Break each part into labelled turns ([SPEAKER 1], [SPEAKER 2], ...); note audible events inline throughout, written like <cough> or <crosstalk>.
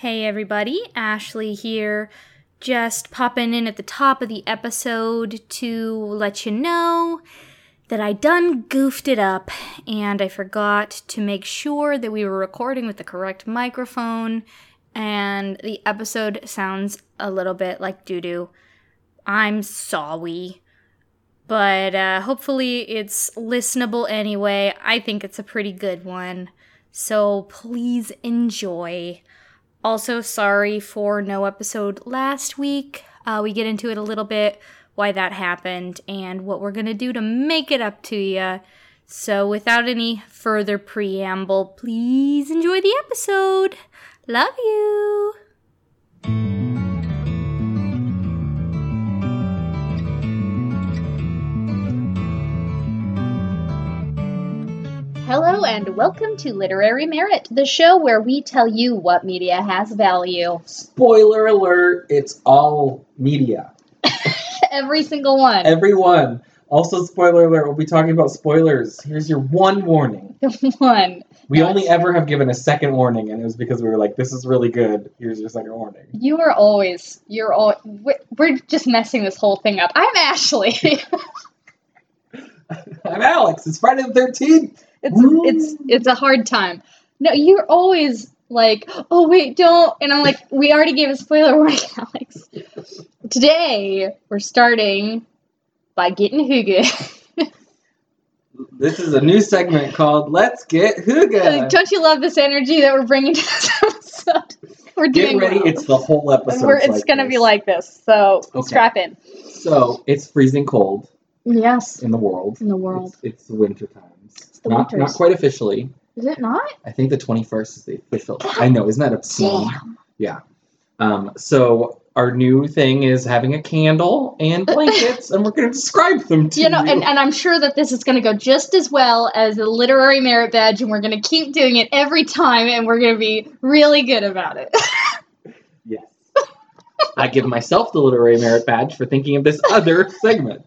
[SPEAKER 1] Hey everybody, Ashley here. Just popping in at the top of the episode to let you know that I done goofed it up and I forgot to make sure that we were recording with the correct microphone and the episode sounds a little bit like doo doo. I'm sorry. But uh, hopefully it's listenable anyway. I think it's a pretty good one. So please enjoy. Also, sorry for no episode last week. Uh, we get into it a little bit, why that happened, and what we're gonna do to make it up to you. So, without any further preamble, please enjoy the episode. Love you.
[SPEAKER 2] Hello and welcome to Literary Merit, the show where we tell you what media has value.
[SPEAKER 3] Spoiler alert, it's all media. <laughs>
[SPEAKER 2] Every single one.
[SPEAKER 3] Everyone. Also, spoiler alert, we'll be talking about spoilers. Here's your one warning. <laughs>
[SPEAKER 2] one.
[SPEAKER 3] We only ever have given a second warning, and it was because we were like, this is really good. Here's your second warning.
[SPEAKER 2] You are always, you're all, we're, we're just messing this whole thing up. I'm Ashley. <laughs>
[SPEAKER 3] I'm Alex. It's Friday the 13th.
[SPEAKER 2] It's,
[SPEAKER 3] Woo.
[SPEAKER 2] it's, it's a hard time. No, you're always like, oh wait, don't. And I'm like, we already gave a spoiler warning, <laughs> Alex. Today, we're starting by getting hygge.
[SPEAKER 3] This is a new segment called Let's Get Hygge.
[SPEAKER 2] Don't you love this energy that we're bringing to this episode? We're
[SPEAKER 3] Get
[SPEAKER 2] doing
[SPEAKER 3] ready,
[SPEAKER 2] well.
[SPEAKER 3] it's the whole episode.
[SPEAKER 2] It's gonna be like this, so
[SPEAKER 3] Okay.
[SPEAKER 2] strap in.
[SPEAKER 3] So, it's freezing cold
[SPEAKER 2] Yes,
[SPEAKER 3] in the world.
[SPEAKER 2] in the world.
[SPEAKER 3] It's, it's winter times.
[SPEAKER 2] It's the
[SPEAKER 3] not,
[SPEAKER 2] winters.
[SPEAKER 3] not quite officially.
[SPEAKER 2] Is it not?
[SPEAKER 3] I think the 21st is the official. I know, isn't that obscene?
[SPEAKER 2] Damn.
[SPEAKER 3] Um, so our new thing is having a candle and <laughs> blankets, and we're going to describe them to
[SPEAKER 2] You know, and, and I'm sure that this is going to go just as well as the literary merit badge, and we're going to keep doing it every time, and we're going to be really good about it. <laughs>
[SPEAKER 3] yes, I give myself the literary merit badge for thinking of this other <laughs> segment.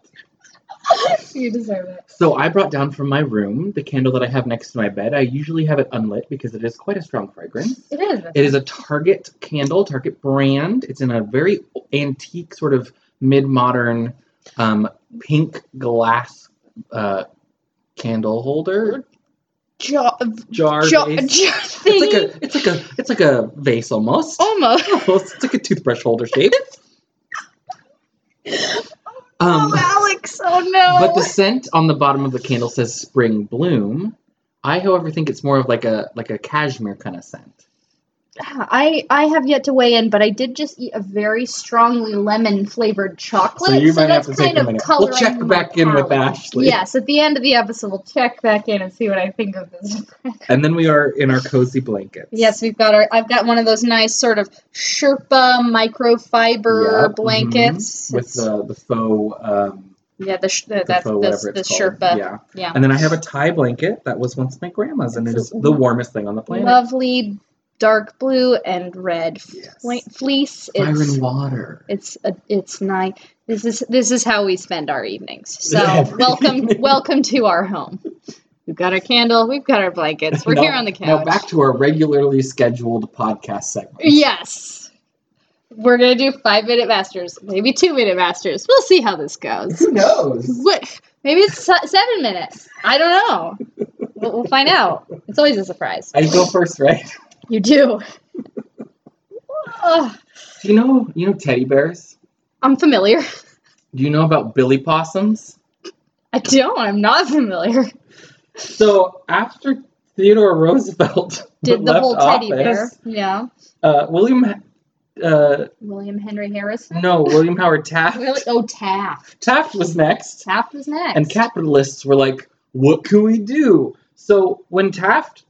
[SPEAKER 2] You deserve it.
[SPEAKER 3] So I brought down from my room the candle that I have next to my bed. I usually have it unlit because it is quite a strong fragrance.
[SPEAKER 2] It is.
[SPEAKER 3] It is a Target candle, Target brand. It's in a very antique, sort of mid-modern, um, pink glass uh, candle holder
[SPEAKER 2] Jo-
[SPEAKER 3] jar.
[SPEAKER 2] jo-
[SPEAKER 3] vase.
[SPEAKER 2] jar
[SPEAKER 3] It's like a, it's like a, it's like a vase almost.
[SPEAKER 2] Almost.
[SPEAKER 3] Almost. <laughs> It's like a toothbrush holder shape. <laughs> Um,
[SPEAKER 2] oh, Alex. Oh, no.
[SPEAKER 3] but the scent on the bottom of the candle says spring bloom. I, however, think it's more of like a like a cashmere kind of scent.
[SPEAKER 2] I I have yet to weigh in, but I did just eat a very strongly lemon flavored chocolate.
[SPEAKER 3] So you might have
[SPEAKER 2] that's
[SPEAKER 3] to take a minute. We'll check back in with. Ashley.
[SPEAKER 2] Yes, at the end of the episode, we'll check back in and see what I think of this. <laughs>
[SPEAKER 3] And then we are in our cozy blankets.
[SPEAKER 2] yes, we've got our. I've got one of those nice sort of Sherpa microfiber
[SPEAKER 3] Yep,
[SPEAKER 2] blankets
[SPEAKER 3] mhm, with the the faux um
[SPEAKER 2] yeah the sh- the,
[SPEAKER 3] the
[SPEAKER 2] that's the,
[SPEAKER 3] whatever
[SPEAKER 2] the. Sherpa.
[SPEAKER 3] Yeah.
[SPEAKER 2] Yeah.
[SPEAKER 3] And then I have a tie blanket that was once my grandma's, and it is the warmest thing on the planet.
[SPEAKER 2] Lovely dark blue and red
[SPEAKER 3] Yes.
[SPEAKER 2] fle- fleece.
[SPEAKER 3] Fire
[SPEAKER 2] It's
[SPEAKER 3] and water.
[SPEAKER 2] It's a, it's nice. This is this is how we spend our evenings. So <laughs>
[SPEAKER 3] Every
[SPEAKER 2] welcome
[SPEAKER 3] evening.
[SPEAKER 2] welcome to our home. We've got our candle. We've got our blankets. We're
[SPEAKER 3] Now-
[SPEAKER 2] here on the couch.
[SPEAKER 3] Now back to our regularly scheduled podcast segment.
[SPEAKER 2] yes, we're gonna do five minute masters, maybe two minute masters. We'll see how this goes.
[SPEAKER 3] Who knows?
[SPEAKER 2] What? Maybe it's seven minutes. I don't know. We'll, we'll find out. It's always a surprise.
[SPEAKER 3] I go first, right?
[SPEAKER 2] You do. <laughs> Ugh,
[SPEAKER 3] Do you know you know teddy bears?
[SPEAKER 2] I'm familiar.
[SPEAKER 3] Do you know about billy possums?
[SPEAKER 2] I don't. I'm not familiar.
[SPEAKER 3] So after Theodore Roosevelt <laughs>
[SPEAKER 2] Did the
[SPEAKER 3] left
[SPEAKER 2] whole teddy bear? Yeah.
[SPEAKER 3] uh, William, uh,
[SPEAKER 2] William Henry Harrison.
[SPEAKER 3] no, William Howard Taft.
[SPEAKER 2] Really? Oh, Taft.
[SPEAKER 3] Taft was next,
[SPEAKER 2] Taft was next.
[SPEAKER 3] and capitalists were like, "What can we do?" So when Taft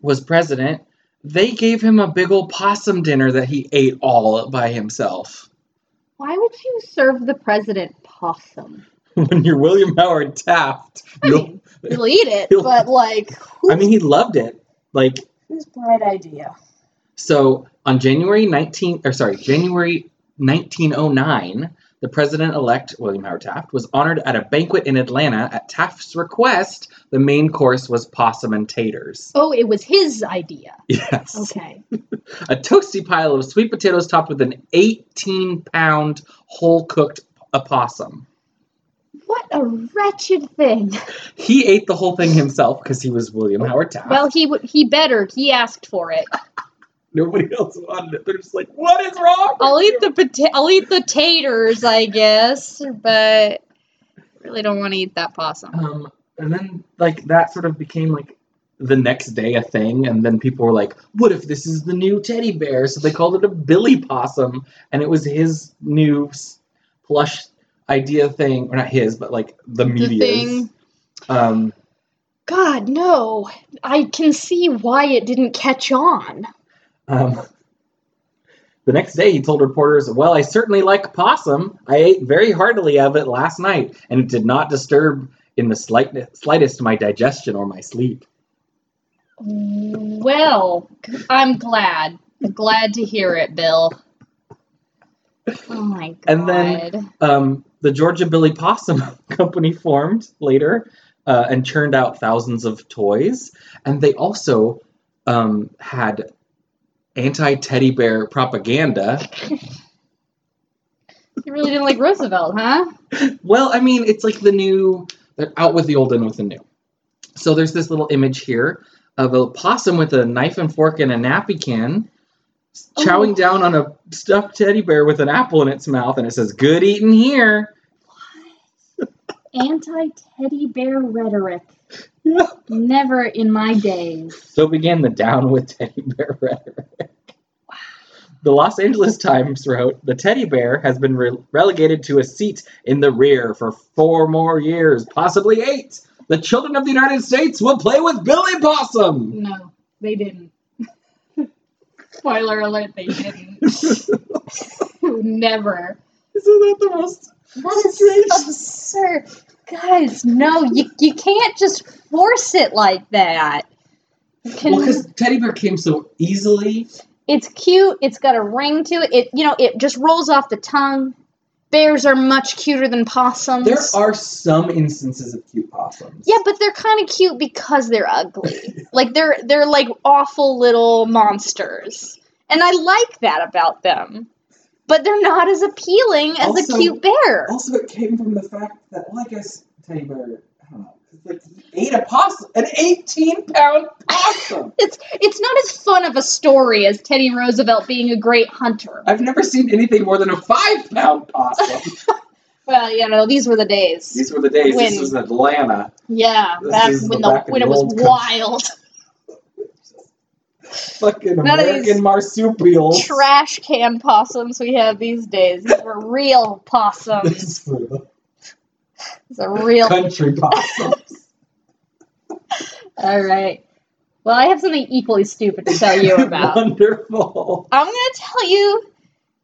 [SPEAKER 3] was president, they gave him a big old possum dinner that he ate all by himself.
[SPEAKER 2] Why would you serve the president possum? <laughs>
[SPEAKER 3] when you're William Howard Taft,
[SPEAKER 2] I
[SPEAKER 3] you'll-
[SPEAKER 2] mean, he'll eat it, <laughs>
[SPEAKER 3] He'll-
[SPEAKER 2] but like, who,
[SPEAKER 3] I mean, he loved it. Like
[SPEAKER 2] whose bright idea?
[SPEAKER 3] So on January 19, or sorry, January 1909, the president-elect William Howard Taft was honored at a banquet in Atlanta. At Taft's request, the main course was possum and taters.
[SPEAKER 2] Oh, it was his idea.
[SPEAKER 3] Yes.
[SPEAKER 2] Okay. <laughs>
[SPEAKER 3] A toasty pile of sweet potatoes topped with an 18-pound whole-cooked opossum.
[SPEAKER 2] What a wretched thing.
[SPEAKER 3] He ate the whole thing himself because he was William Howard Taft.
[SPEAKER 2] Well, he w- he bettered. He asked for it.
[SPEAKER 3] Nobody <laughs> else wanted it. They're just like, what is wrong?
[SPEAKER 2] I'll eat
[SPEAKER 3] you?"
[SPEAKER 2] the pota- I'll eat the taters, I guess, but really don't want to eat that possum.
[SPEAKER 3] Um, and then like that sort of became like the next day a thing, and then people were like, "What if this is the new teddy bear?" So they called it a Billy Possum, and it was his new plush idea thing, or not his, but like the media's.
[SPEAKER 2] thing.
[SPEAKER 3] Um,
[SPEAKER 2] God, no. I can see why it didn't catch on.
[SPEAKER 3] Um, the next day, he told reporters, "Well, I certainly like possum. I ate very heartily of it last night, and it did not disturb in the slight- slightest my digestion or my sleep."
[SPEAKER 2] Well, I'm glad. Glad to hear it, Bill. Oh my god.
[SPEAKER 3] And then- um, the Georgia Billy Possum <laughs> Company formed later uh, and churned out thousands of toys. And they also um, had anti teddy bear propaganda.
[SPEAKER 2] you really didn't like Roosevelt, huh?
[SPEAKER 3] Well, I mean, it's like the new, they're out with the old and with the new. So there's this little image here of a possum with a knife and fork and a nappy can. Chowing
[SPEAKER 2] Oh.
[SPEAKER 3] down on a stuffed teddy bear with an apple in its mouth, and it says, Good eating here.
[SPEAKER 2] Anti teddy bear rhetoric.
[SPEAKER 3] Yeah.
[SPEAKER 2] Never in my days.
[SPEAKER 3] So began the down with teddy bear <laughs> rhetoric. The Los Angeles Times wrote, The teddy bear has been re- relegated to a seat in the rear for four more years, possibly eight. The children of the United States will play with Billy Possum.
[SPEAKER 2] No, they didn't. <laughs> Spoiler alert, they didn't. <laughs> Never.
[SPEAKER 3] Isn't that the most.
[SPEAKER 2] That
[SPEAKER 3] Strange.
[SPEAKER 2] is absurd. Guys, no, you, you can't just force it like that. Can-
[SPEAKER 3] Well, because teddy bear came so easily.
[SPEAKER 2] it's cute, it's got a ring to it. It you know, it just rolls off the tongue. Bears are much cuter than possums.
[SPEAKER 3] There are some instances of cute possums.
[SPEAKER 2] Yeah, but they're kind of cute because they're ugly. <laughs> like they're they're like awful little monsters. And I like that about them. But they're not as appealing as
[SPEAKER 3] Also-
[SPEAKER 2] a cute bear.
[SPEAKER 3] Also, it came from the fact that, well, I guess teddy bear, I don't know, 'cause, like he ate a possum, an 18 pound possum. <laughs>
[SPEAKER 2] It's it's not as fun of a story as Teddy Roosevelt being a great hunter.
[SPEAKER 3] I've never seen anything more than a five pound possum. <laughs>
[SPEAKER 2] Well, you know, these were the days.
[SPEAKER 3] These were the days.
[SPEAKER 2] When-
[SPEAKER 3] this was Atlanta.
[SPEAKER 2] Yeah,
[SPEAKER 3] This
[SPEAKER 2] back when
[SPEAKER 3] the
[SPEAKER 2] the,
[SPEAKER 3] back
[SPEAKER 2] when it was
[SPEAKER 3] country.
[SPEAKER 2] wild. <laughs>
[SPEAKER 3] Fucking
[SPEAKER 2] None
[SPEAKER 3] American marsupials.
[SPEAKER 2] Trash can possums we have these days. These were real possums.
[SPEAKER 3] This is for the
[SPEAKER 2] It's a real
[SPEAKER 3] country <laughs> possums.
[SPEAKER 2] All right. Well, I have something equally stupid to tell you <laughs> about.
[SPEAKER 3] Wonderful.
[SPEAKER 2] I'm going to tell you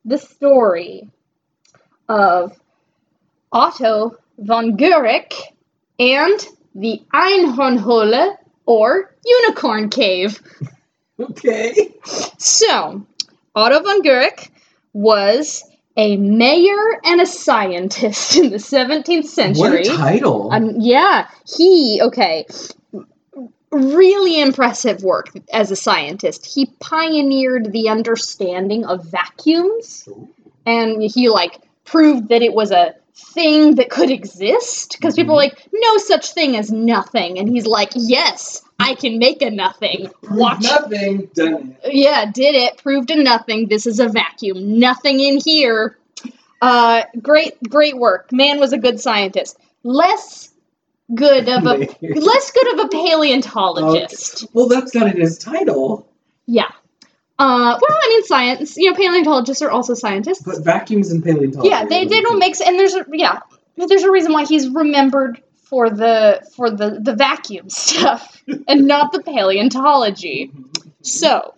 [SPEAKER 2] the story of Otto von Guericke and the Einhornhöhle, or Unicorn Cave.
[SPEAKER 3] Okay.
[SPEAKER 2] So, Otto von Guericke was a mayor and a scientist in the 17th century.
[SPEAKER 3] What a title.
[SPEAKER 2] Um, yeah, he okay. Really impressive work as a scientist. He pioneered the understanding of vacuums, and he like proved that it was a thing that could exist. Because people are like, no such thing as nothing, and he's like, yes, I can make a nothing. Watch.
[SPEAKER 3] Nothing. Done.
[SPEAKER 2] Yeah, did it. Proved a nothing. This is a vacuum. Nothing in here. Uh, great, great work. Man was a good scientist. Less good of a <laughs> less good of a paleontologist.
[SPEAKER 3] Well, that's not in his title.
[SPEAKER 2] Yeah. Uh, well, I mean, science. You know, paleontologists are also scientists.
[SPEAKER 3] But vacuums and paleontology.
[SPEAKER 2] yeah, they, they don't make s- and there's a yeah there's a reason why he's remembered for the for the the vacuum <laughs> stuff and not the paleontology. So,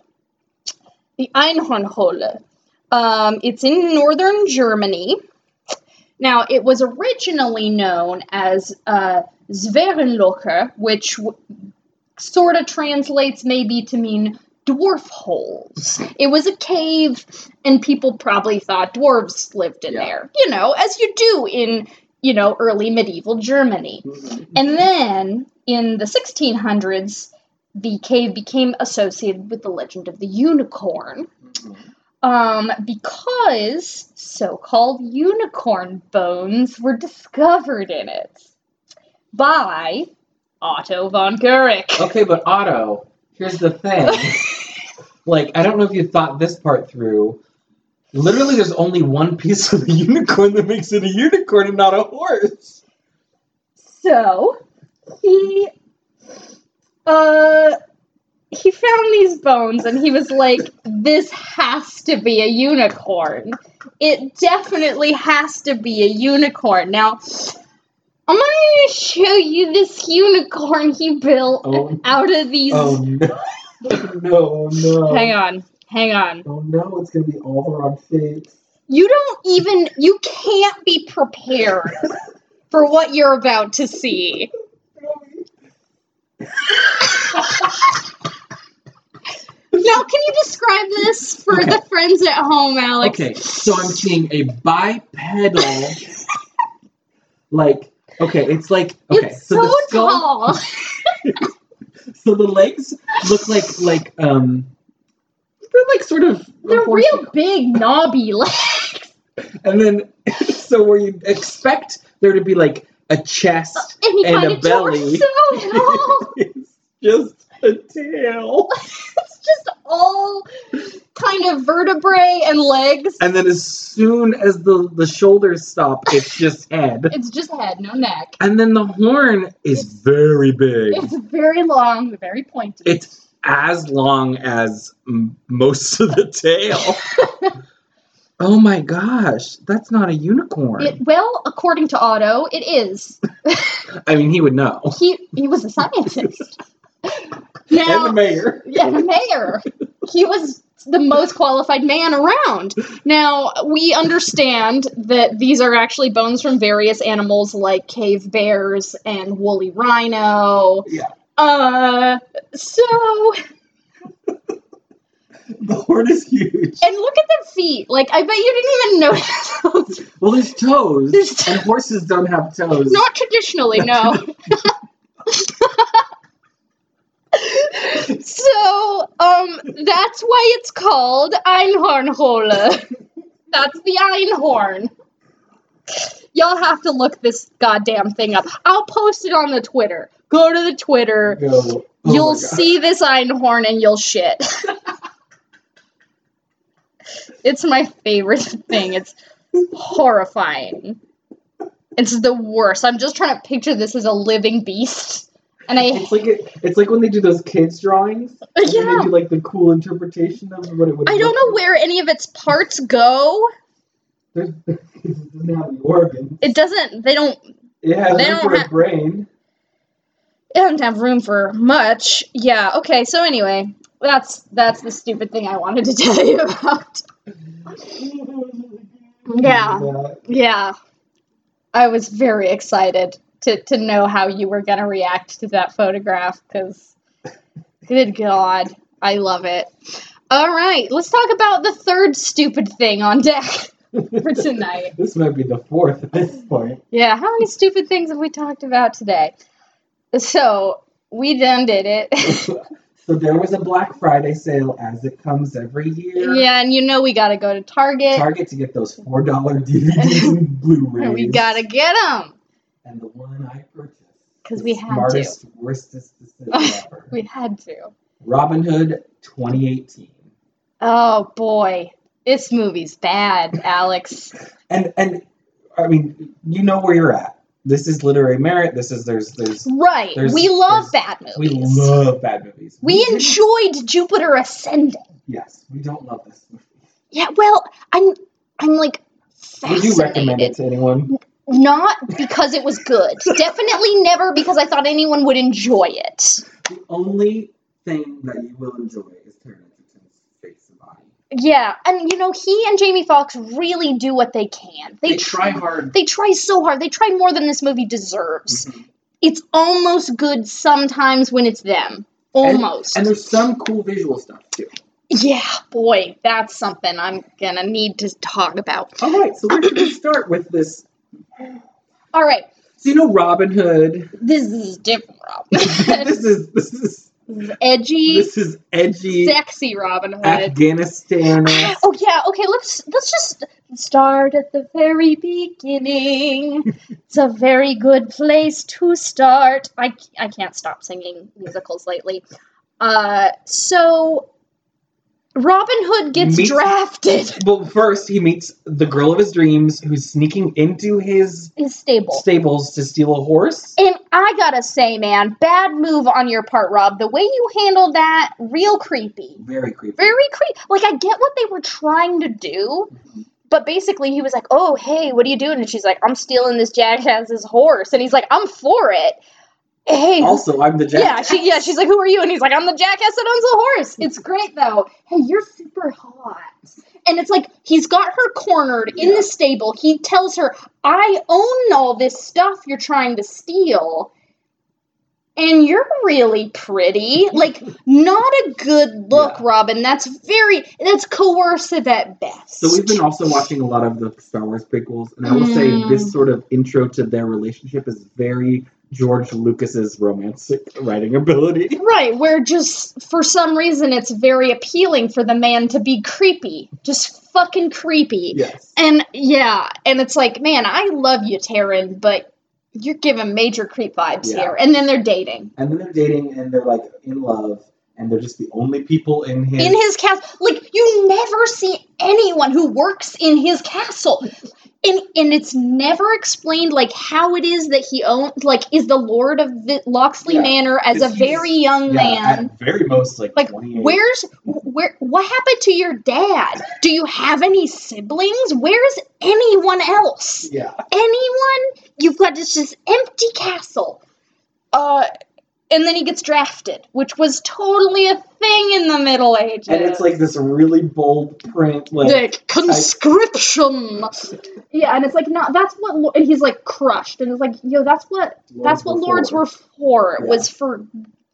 [SPEAKER 2] the Einhornhöhle. Um, it's in northern Germany. Now, it was originally known as uh, Zwergenlöcher, which w- sort of translates maybe to mean dwarf holes. It was a cave, and people probably thought dwarves lived in
[SPEAKER 3] Yeah.
[SPEAKER 2] there. You know, as you do in you know early medieval Germany. And then in the 1600s, the cave became associated with the legend of the unicorn um, because so called unicorn bones were discovered in it by Otto von Guericke.
[SPEAKER 3] Okay, but Otto, here's the thing. <laughs> like, I don't know if you thought this part through. Literally, there's only one piece of the <laughs> unicorn that makes it a unicorn and not a horse.
[SPEAKER 2] So he uh he found these bones and he was like, this has to be a unicorn. It definitely has to be a unicorn. Now, I'm gonna show you this unicorn he built
[SPEAKER 3] Oh,
[SPEAKER 2] out of these.
[SPEAKER 3] oh no. <laughs> <laughs> no, no.
[SPEAKER 2] Hang on, hang on.
[SPEAKER 3] Oh no, it's gonna be all the wrong shapes.
[SPEAKER 2] You don't even, you can't be prepared for what you're about to see. Now, can you describe this for
[SPEAKER 3] Okay.
[SPEAKER 2] the friends at home, Alex?
[SPEAKER 3] Okay, so I'm seeing a bipedal, like, okay, it's like, okay,
[SPEAKER 2] it's so,
[SPEAKER 3] the skull,
[SPEAKER 2] tall. <laughs>
[SPEAKER 3] so the legs look like, like, um, they're like sort of,
[SPEAKER 2] They're real big, knobby <laughs> legs.
[SPEAKER 3] and then, <laughs> so where you expect there to be like a chest,
[SPEAKER 2] And
[SPEAKER 3] And a belly. <laughs> it's just a tail.
[SPEAKER 2] it's just all kind of vertebrae and legs.
[SPEAKER 3] And then as soon as the, the shoulders stop, it's just head.
[SPEAKER 2] It's just head, no neck.
[SPEAKER 3] And then the horn is
[SPEAKER 2] It's-
[SPEAKER 3] very big.
[SPEAKER 2] It's very long, very pointed.
[SPEAKER 3] It's as long as m- most of the tail. <laughs> oh my gosh, that's not a unicorn.
[SPEAKER 2] It, well, according to Otto, it is. <laughs>
[SPEAKER 3] I mean, he would know.
[SPEAKER 2] He he was a scientist. <laughs>
[SPEAKER 3] and
[SPEAKER 2] now,
[SPEAKER 3] the mayor.
[SPEAKER 2] yeah, the mayor. He was the most qualified man around. Now, we understand that these are actually bones from various animals like cave bears and woolly rhino.
[SPEAKER 3] Yeah.
[SPEAKER 2] Uh, so, <laughs>
[SPEAKER 3] The horn is huge.
[SPEAKER 2] and look at the feet. Like, I bet you didn't even notice those.
[SPEAKER 3] Well, there's toes,
[SPEAKER 2] There's
[SPEAKER 3] and horses don't have toes.
[SPEAKER 2] Not traditionally, no. <laughs> <laughs> so, um, that's why it's called Einhornhöhle. That's the Einhorn. Y'all have to look this goddamn thing up. I'll post it on the Twitter. Go to the Twitter.
[SPEAKER 3] Oh
[SPEAKER 2] you'll see this Einhorn and you'll shit. <laughs> it's my favorite thing. It's horrifying. It's the worst. I'm just trying to picture this as a living beast. And I
[SPEAKER 3] It's like it, it's like when they do those kids drawings. and
[SPEAKER 2] yeah,
[SPEAKER 3] They do like the cool interpretation of what it would.
[SPEAKER 2] I don't know where any of its parts go.
[SPEAKER 3] There's, it doesn't have the organs.
[SPEAKER 2] It doesn't they don't
[SPEAKER 3] It has
[SPEAKER 2] they
[SPEAKER 3] room
[SPEAKER 2] don't
[SPEAKER 3] for
[SPEAKER 2] ha-
[SPEAKER 3] a brain.
[SPEAKER 2] it doesn't have room for much. Yeah, okay, so anyway, that's that's the stupid thing I wanted to <laughs> tell you about. <laughs> Yeah. Yeah. I was very excited to, to know how you were going to react to that photograph because, good God, I love it. All right, let's talk about the third stupid thing on deck <laughs> for tonight.
[SPEAKER 3] this might be the fourth at this point.
[SPEAKER 2] Yeah, how many stupid things have we talked about today? So, we done did it. <laughs>
[SPEAKER 3] so there was a Black Friday sale as it comes every year.
[SPEAKER 2] yeah, and you know we got to go to Target.
[SPEAKER 3] Target to get those four dollar DVDs and Blu-rays.
[SPEAKER 2] and we got to get them
[SPEAKER 3] And the one I purchased.
[SPEAKER 2] 'Cause
[SPEAKER 3] the
[SPEAKER 2] we had to.
[SPEAKER 3] smartest, worstest decision <laughs> ever.
[SPEAKER 2] We had to.
[SPEAKER 3] Robin Hood 2018.
[SPEAKER 2] Oh, boy. This movie's bad, Alex. <laughs>
[SPEAKER 3] And and I mean, you know where you're at. This is literary merit. This is there's there's
[SPEAKER 2] Right.
[SPEAKER 3] There's-
[SPEAKER 2] we love bad movies.
[SPEAKER 3] we love bad movies.
[SPEAKER 2] We
[SPEAKER 3] didn't-
[SPEAKER 2] enjoyed Jupiter Ascending.
[SPEAKER 3] Yes, we don't love this movie.
[SPEAKER 2] Yeah, well, I'm I'm like fascinated.
[SPEAKER 3] Would you recommend it to anyone?
[SPEAKER 2] Not because it was good. Definitely never because I thought anyone would enjoy it.
[SPEAKER 3] The only thing that you will enjoy is Taron Egerton's face and body.
[SPEAKER 2] Yeah, and you know, he and Jamie Foxx really do what they can. They,
[SPEAKER 3] They try hard.
[SPEAKER 2] They try so hard. They try more than this movie deserves.
[SPEAKER 3] Mhm.
[SPEAKER 2] It's almost good sometimes when it's them. Almost.
[SPEAKER 3] And there's some cool visual stuff too.
[SPEAKER 2] yeah, boy, that's something I'm gonna need to talk about.
[SPEAKER 3] All right, so we're gonna start with this.
[SPEAKER 2] All right,
[SPEAKER 3] So you know Robin Hood.
[SPEAKER 2] this is different, Robin. <laughs>
[SPEAKER 3] this is this is
[SPEAKER 2] This is edgy,
[SPEAKER 3] this is edgy
[SPEAKER 2] sexy Robin Hood.
[SPEAKER 3] Afghanistan. <gasps>
[SPEAKER 2] Oh yeah, okay. Let's let's just start at the very beginning. it's a very good place to start. I I can't stop singing musicals lately. Uh, so Robin Hood gets
[SPEAKER 3] Meets-
[SPEAKER 2] drafted.
[SPEAKER 3] Well, first he meets the girl of his dreams, who's sneaking into his
[SPEAKER 2] His stable.
[SPEAKER 3] stables to steal a horse.
[SPEAKER 2] And I gotta say, man, bad move on your part, Rob. The way you handled that, real creepy.
[SPEAKER 3] Very creepy.
[SPEAKER 2] Very creepy. Like I get what they were trying to do, mm-hmm. but basically he was like, "Oh, hey, what are you doing?" And she's like, "I'm stealing this jackass's horse," and he's like, "I'm for it." Hey,
[SPEAKER 3] Also, I'm the
[SPEAKER 2] yeah,
[SPEAKER 3] jackass.
[SPEAKER 2] she, yeah, she's like, "Who are you?" And he's like, "I'm the jackass that owns the horse." <laughs> It's great though. Hey, you're super hot. And it's like he's got her cornered in
[SPEAKER 3] Yeah.
[SPEAKER 2] the stable. He tells her, "I own all this stuff you're trying to steal." And you're really pretty. <laughs> Like, not a good look,
[SPEAKER 3] Yeah.
[SPEAKER 2] Robin. That's very, that's coercive at best.
[SPEAKER 3] So we've been also watching a lot of the Star Wars prequels, and I will say
[SPEAKER 2] Mm.
[SPEAKER 3] this sort of intro to their relationship is very George Lucas's romantic writing ability. <laughs>
[SPEAKER 2] Right, where just for some reason it's very appealing for the man to be creepy. Just fucking creepy.
[SPEAKER 3] Yes.
[SPEAKER 2] And yeah, and it's like, man, I love you, Taron, but you're giving major creep vibes
[SPEAKER 3] Yeah.
[SPEAKER 2] here. And then they're dating.
[SPEAKER 3] And then they're dating, and they're like in love, and they're just the only people in his.
[SPEAKER 2] In his castle. Like, you never see anyone who works in his castle. And, and it's never explained like how it is that he owns like is the lord of the Locksley
[SPEAKER 3] Yeah,
[SPEAKER 2] Manor as a very young
[SPEAKER 3] yeah,
[SPEAKER 2] man.
[SPEAKER 3] very most like,
[SPEAKER 2] Like,
[SPEAKER 3] 28.
[SPEAKER 2] where's where? What happened to your dad? Do you have any siblings? Where's anyone else?
[SPEAKER 3] Yeah.
[SPEAKER 2] Anyone? You've got this just empty castle. Uh, and then he gets drafted, which was totally a thing in the Middle Ages.
[SPEAKER 3] And it's like this really bold print, like
[SPEAKER 2] the conscription. Yeah, and it's like not. That's what. And he's like crushed, and it's like, yo, that's what. that's what lords were for.
[SPEAKER 3] Yeah.
[SPEAKER 2] Was for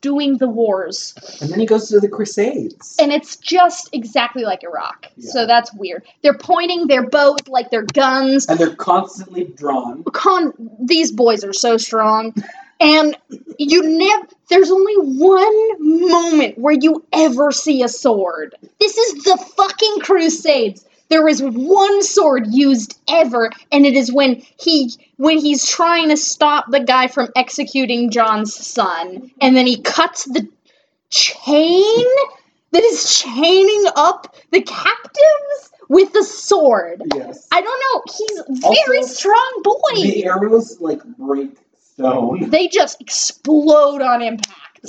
[SPEAKER 2] doing the wars.
[SPEAKER 3] And then he goes to the Crusades.
[SPEAKER 2] and it's just exactly like Iraq.
[SPEAKER 3] Yeah.
[SPEAKER 2] So that's weird. They're pointing their bows like they're guns.
[SPEAKER 3] and they're constantly drawn.
[SPEAKER 2] Con these boys are so strong. And you never there's only one moment where you ever see a sword. This is the fucking crusades. There is one sword used ever, and it is when he when he's trying to stop the guy from executing John's son, and then he cuts the chain that is chaining up the captives with the sword.
[SPEAKER 3] Yes.
[SPEAKER 2] I don't know. He's a very strong boy.
[SPEAKER 3] The arrows like break
[SPEAKER 2] They just explode on impact.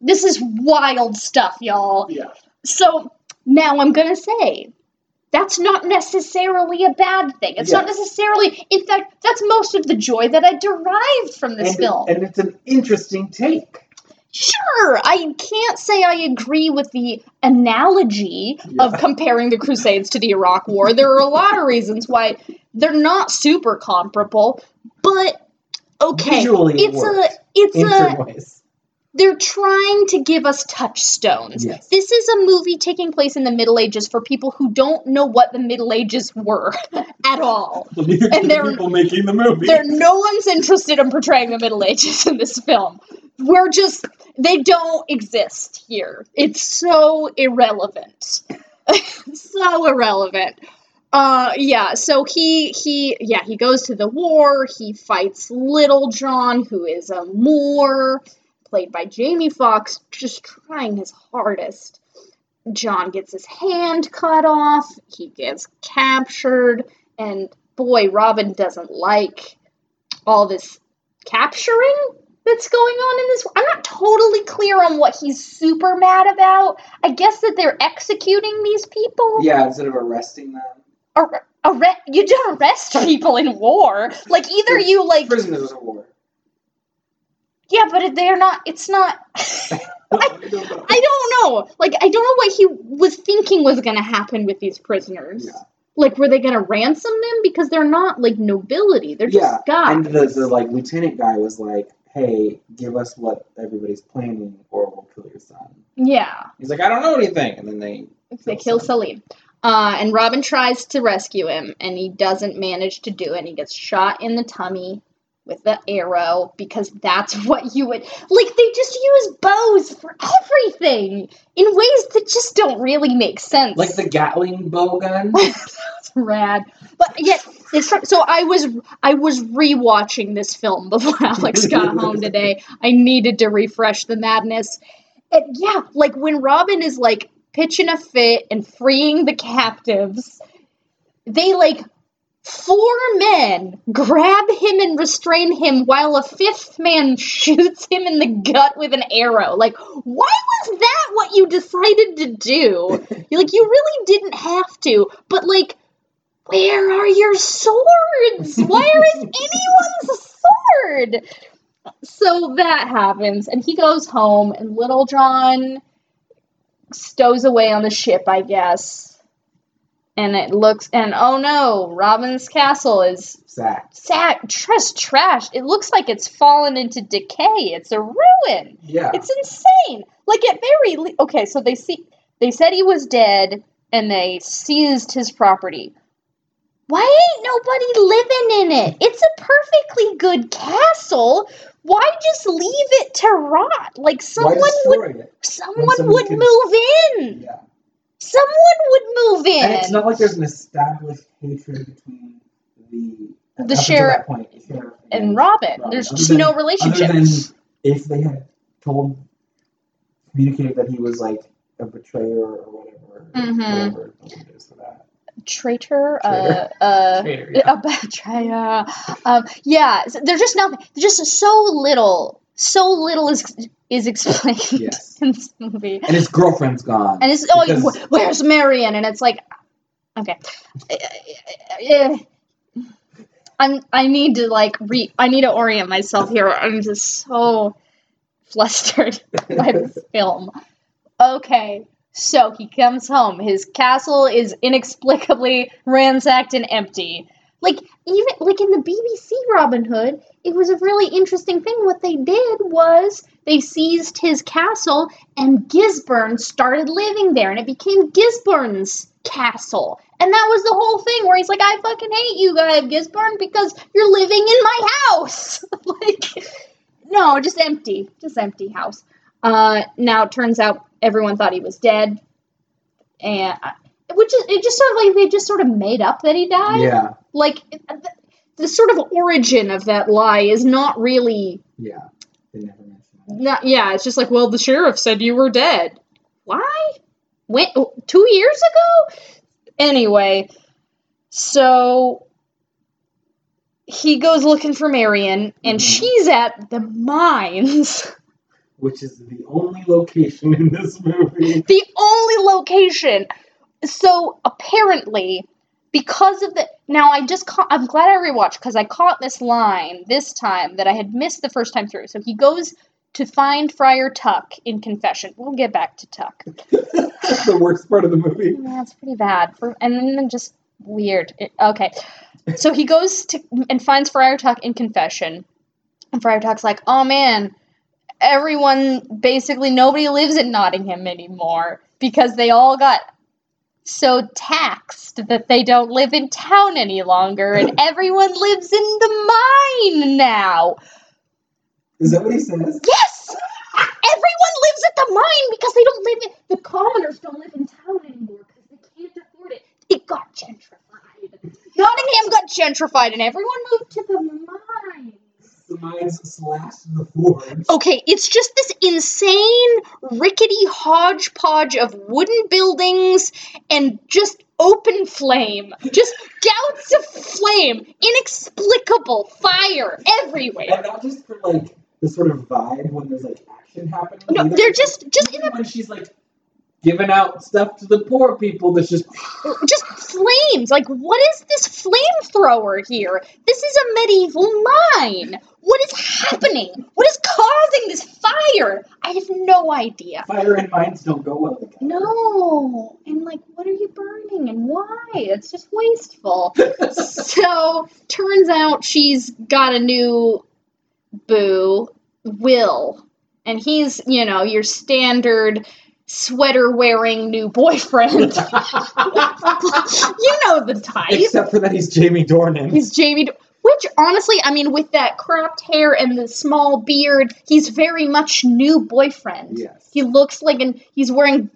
[SPEAKER 2] This is wild stuff, y'all.
[SPEAKER 3] Yeah.
[SPEAKER 2] So now I'm gonna say that's not necessarily a bad thing. It's not necessarily, in fact, that's most of the joy that I derived from this
[SPEAKER 3] and,
[SPEAKER 2] film.
[SPEAKER 3] and it's an interesting take.
[SPEAKER 2] Sure, I can't say I agree with the analogy of comparing the Crusades to the Iraq War. There are a lot of reasons why they're not super comparable, but okay,
[SPEAKER 3] Visually, it
[SPEAKER 2] it's a it's a
[SPEAKER 3] ways.
[SPEAKER 2] they're trying to give us touchstones.
[SPEAKER 3] Yes.
[SPEAKER 2] This is a movie taking place in the Middle Ages for people who don't know what the Middle Ages were <laughs> at all. <laughs> And they're-
[SPEAKER 3] people making the movie.
[SPEAKER 2] There, no one's interested in portraying the Middle Ages in this film. We're just, they don't exist here. It's so irrelevant. <laughs> so irrelevant. Uh, yeah, so he, he, yeah, he goes to the war. He fights Little John, who is a Moor, played by Jamie Foxx, just trying his hardest. John gets his hand cut off. He gets captured. And boy, Robin doesn't like all this capturing that's going on in this. I'm not totally clear on what he's super mad about. I guess that they're executing these people.
[SPEAKER 3] yeah, instead of arresting them.
[SPEAKER 2] Ar- arre- you don't arrest people in war. Like either you like
[SPEAKER 3] Prisoners of war.
[SPEAKER 2] yeah, but they're not. It's not. <laughs>
[SPEAKER 3] I don't know.
[SPEAKER 2] I don't know. Like I don't know what he was thinking was going to happen with these prisoners.
[SPEAKER 3] Yeah.
[SPEAKER 2] Like were they going to ransom them because they're not like nobility. They're just
[SPEAKER 3] Yeah,
[SPEAKER 2] guys.
[SPEAKER 3] And the, the like lieutenant guy was like, "Hey, give us what everybody's planning, or we'll kill your son."
[SPEAKER 2] Yeah.
[SPEAKER 3] He's like, "I don't know anything," and then they
[SPEAKER 2] They
[SPEAKER 3] Kill
[SPEAKER 2] kill Salim. Uh, and Robin tries to rescue him, and he doesn't manage to do it. And He gets shot in the tummy with the arrow because that's <laughs> what you would like. They just use bows for everything in ways that just don't really make sense.
[SPEAKER 3] like the Gatling bow gun. <laughs>
[SPEAKER 2] That's rad. But yet, it's fr- so I was I was rewatching this film <laughs> before Alex got home today. I needed to refresh the madness. And yeah, like when Robin is like pitching a fit and freeing the captives, they like four men grab him and restrain him while a fifth man <laughs> shoots him in the gut with an arrow. Like, why was that what you decided to do? You're <laughs> like, you really didn't have to, but like, where are your swords? Where is <laughs> anyone's sword? So that happens, and he goes home, and Little John stows away on the ship, I guess. And it looks, and oh no, Robin's castle is
[SPEAKER 3] Sacked.
[SPEAKER 2] Sacked, just trashed. It looks like it's fallen into decay. It's a ruin.
[SPEAKER 3] Yeah.
[SPEAKER 2] It's insane. Like at very le- okay, so they see they said he was dead and they seized his property. Why ain't nobody living in it? It's a perfectly good castle. Why just leave it to rot? Like someone would
[SPEAKER 3] it?
[SPEAKER 2] someone would
[SPEAKER 3] could-
[SPEAKER 2] move in.
[SPEAKER 3] Yeah.
[SPEAKER 2] Someone would move in.
[SPEAKER 4] And it's not like there's an established hatred between the
[SPEAKER 2] The sheriff
[SPEAKER 4] point, sheriff
[SPEAKER 2] and Robin.
[SPEAKER 4] Robin.
[SPEAKER 2] There's
[SPEAKER 4] Other
[SPEAKER 2] just
[SPEAKER 4] than-
[SPEAKER 2] no
[SPEAKER 4] Other
[SPEAKER 2] relationship.
[SPEAKER 4] than if they had told, communicated that he was like a betrayer or whatever,
[SPEAKER 2] Mhm.
[SPEAKER 4] whatever it is for that.
[SPEAKER 2] Traitor, uh,
[SPEAKER 4] Traitor.
[SPEAKER 2] uh,
[SPEAKER 4] Traitor, yeah.
[SPEAKER 2] a betrayer. Um, yeah, so there's just nothing. There's just so little, so little is is explained
[SPEAKER 4] Yes. <laughs>
[SPEAKER 2] in this movie.
[SPEAKER 4] And his girlfriend's gone.
[SPEAKER 2] And it's oh,
[SPEAKER 4] Because-
[SPEAKER 2] wh- where's Marion? And it's like, okay, I'm I need to like re I need to orient myself here. I'm just so flustered <laughs> by this film. Okay, so he comes home. His castle is inexplicably ransacked and empty. Like even like in the BBC Robin Hood, it was a really interesting thing. What they did was they seized his castle and Gisborne started living there, and it became Gisborne's castle. And that was the whole thing where he's like, I fucking hate you guys, Gisborne, because you're living in my house. <laughs> like, no, just empty. Just empty house. Uh, now it turns out everyone thought he was dead. And which is it just sort of like they just sort of made up that he died.
[SPEAKER 4] yeah.
[SPEAKER 2] Like the, the sort of origin of that lie is not really
[SPEAKER 4] Yeah. They never mentioned that.
[SPEAKER 2] not, yeah, it's just like, well, the sheriff said you were dead. Why? When? Two years ago? Anyway, so he goes looking for Marion, and
[SPEAKER 4] Mhm.
[SPEAKER 2] she's at the mines. <laughs>
[SPEAKER 4] Which is the only location in this movie. <laughs>
[SPEAKER 2] the only location. So apparently, because of the now, I just caught. I'm glad I rewatched because I caught this line this time that I had missed the first time through. So he goes to find Friar Tuck in confession. We'll get back to Tuck. <laughs>
[SPEAKER 4] That's the worst part of the movie.
[SPEAKER 2] Yeah, it's pretty bad. For and then just weird. It- okay, so he goes to and finds Friar Tuck in confession, and Friar Tuck's like, "Oh man, everyone basically nobody lives in Nottingham anymore because they all got." So taxed that they don't live in town any longer, and <laughs> everyone lives in the mine now.
[SPEAKER 4] Is that what he says?
[SPEAKER 2] Yes, everyone lives at the mine because they don't live in the commoners don't live in town anymore because they can't afford it. It got gentrified. Nottingham got gentrified, and everyone moved to the mine.
[SPEAKER 4] The slash the forge.
[SPEAKER 2] Okay, it's just this insane, rickety hodgepodge of wooden buildings and just open flame. Just gouts of flame. Inexplicable fire everywhere.
[SPEAKER 4] And not just for like the sort of vibe when there's like action happening.
[SPEAKER 2] No,
[SPEAKER 4] either.
[SPEAKER 2] they're just just in
[SPEAKER 4] Even when she's like giving out stuff to the poor people, that's just
[SPEAKER 2] just flames. Like what is this flamethrower here? This is a medieval mine. What is happening? What is causing this fire? I have no idea.
[SPEAKER 4] fire and mines don't go well together.
[SPEAKER 2] No. And like, what are you burning and why? It's just wasteful. <laughs> so, turns out she's got a new boo Will, and he's you know your standard sweater wearing new boyfriend. <laughs> you know the type.
[SPEAKER 3] Except for that he's Jamie Dornan.
[SPEAKER 2] He's Jamie. Do- which honestly, I mean, with that cropped hair and the small beard, he's very much new boyfriend.
[SPEAKER 3] yes.
[SPEAKER 2] He looks like an he's wearing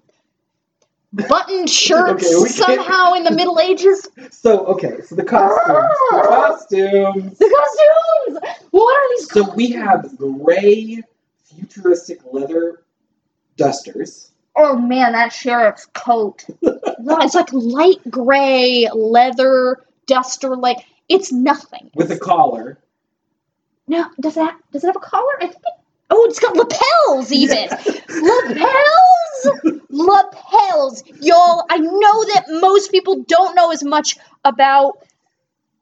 [SPEAKER 2] buttoned <laughs> shirts
[SPEAKER 3] Okay,
[SPEAKER 2] somehow in the Middle Ages.
[SPEAKER 3] So okay, so the costumes. the ah! costumes.
[SPEAKER 2] The costumes. What are these?
[SPEAKER 3] So we have gray futuristic leather dusters.
[SPEAKER 2] Oh man, that sheriff's coat. <laughs> it's like light gray leather duster. Like it's nothing.
[SPEAKER 3] with a collar.
[SPEAKER 2] No, does that does it have a collar? I think. It, oh, it's got lapels even. <laughs> lapels, lapels, y'all. I know that most people don't know as much about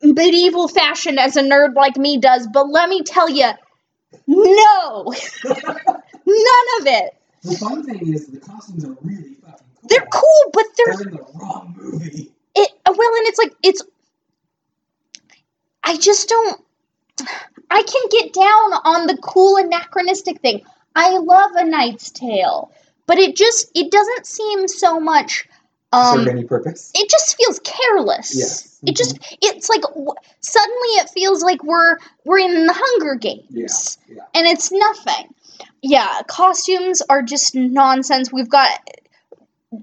[SPEAKER 2] medieval fashion as a nerd like me does, but let me tell you, no, <laughs> none of it.
[SPEAKER 4] The fun thing is the costumes are really fucking cool.
[SPEAKER 2] They're cool, but they're
[SPEAKER 4] They're in the wrong movie.
[SPEAKER 2] it well and it's like it's i just don't i can get down on the cool anachronistic thing i love a knight's tale but it just it doesn't seem so much
[SPEAKER 3] serve
[SPEAKER 2] um
[SPEAKER 3] any purpose.
[SPEAKER 2] it just feels careless
[SPEAKER 3] Yes.
[SPEAKER 2] it just it's like w- suddenly it feels like we're we're in the hunger games
[SPEAKER 3] Yeah, yeah.
[SPEAKER 2] and it's nothing yeah costumes are just nonsense we've got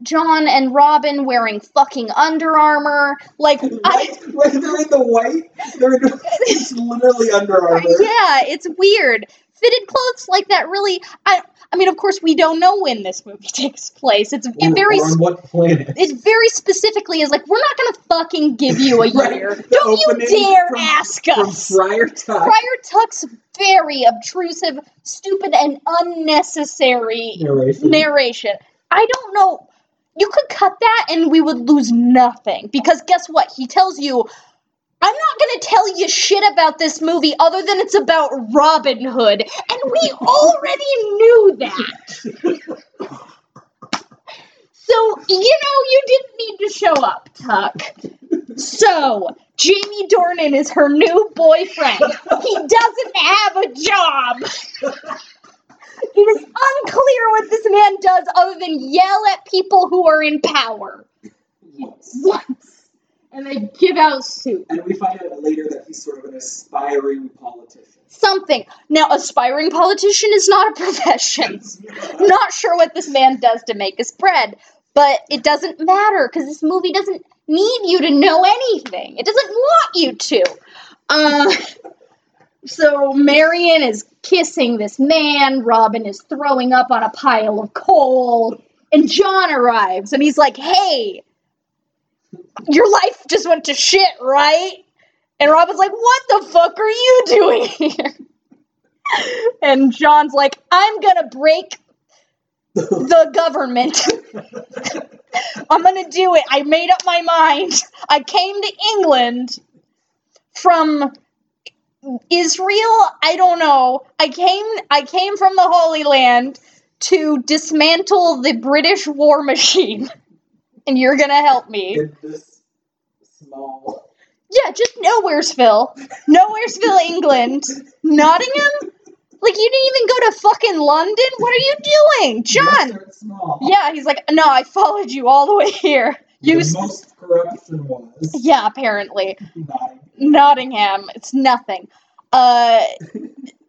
[SPEAKER 2] John and Robin wearing fucking Under Armour. Like, I,
[SPEAKER 3] Right, right, they're in the white. They're in, it's literally Under Armour.
[SPEAKER 2] yeah, it's weird. Fitted clothes like that really. I, I mean, of course, we don't know when this movie <laughs> takes place. It's it very,
[SPEAKER 3] on what planet?
[SPEAKER 2] it very specifically is like we're not gonna fucking give you a <laughs>
[SPEAKER 3] Right,
[SPEAKER 2] year. Don't you dare
[SPEAKER 3] from-
[SPEAKER 2] ask
[SPEAKER 3] From
[SPEAKER 2] us.
[SPEAKER 3] Friar Tuck.
[SPEAKER 2] Friar Tuck's very obtrusive, stupid, and unnecessary
[SPEAKER 3] narration.
[SPEAKER 2] narration. I don't know. You could cut that and we would lose nothing. Because guess what? He tells you, I'm not going to tell you shit about this movie other than it's about Robin Hood. And we <laughs> already knew that. So, you know, you didn't need to show up, Tuck. So, Jamie Dornan is her new boyfriend. He doesn't have a job. It is unclear what this man does other than yell at people who are in power.
[SPEAKER 3] Yes.
[SPEAKER 2] And they give out soup.
[SPEAKER 4] And we find out later that he's sort of an aspiring politician.
[SPEAKER 2] Something. Now, aspiring politician is not a profession. <laughs> not sure what this man does to make his bread, but it doesn't matter because this movie doesn't need you to know anything. It doesn't want you to. Uh, <laughs> so Marion is kissing this man. Robin is throwing up on a pile of coal, and John arrives and he's like, "Hey, your life just went to shit, right?" And Robin's like, "What the fuck are you doing <laughs> here?" And John's like, I'm gonna break the government. <laughs> I'm gonna do it. I made up my mind. I came to England from Israel. I don't know. I came I came from the Holy Land to dismantle the British war machine. <laughs> And you're gonna help me.
[SPEAKER 4] In this small.
[SPEAKER 2] Yeah, just Nowheresville. Nowheresville, England. Nottingham? Like, you didn't even go to fucking London? What are you doing? John! Yeah, he's like, no, I followed you all the way here. You.
[SPEAKER 4] the most corruption was
[SPEAKER 2] Yeah, apparently.
[SPEAKER 4] not
[SPEAKER 2] Nottingham. It's nothing. Uh.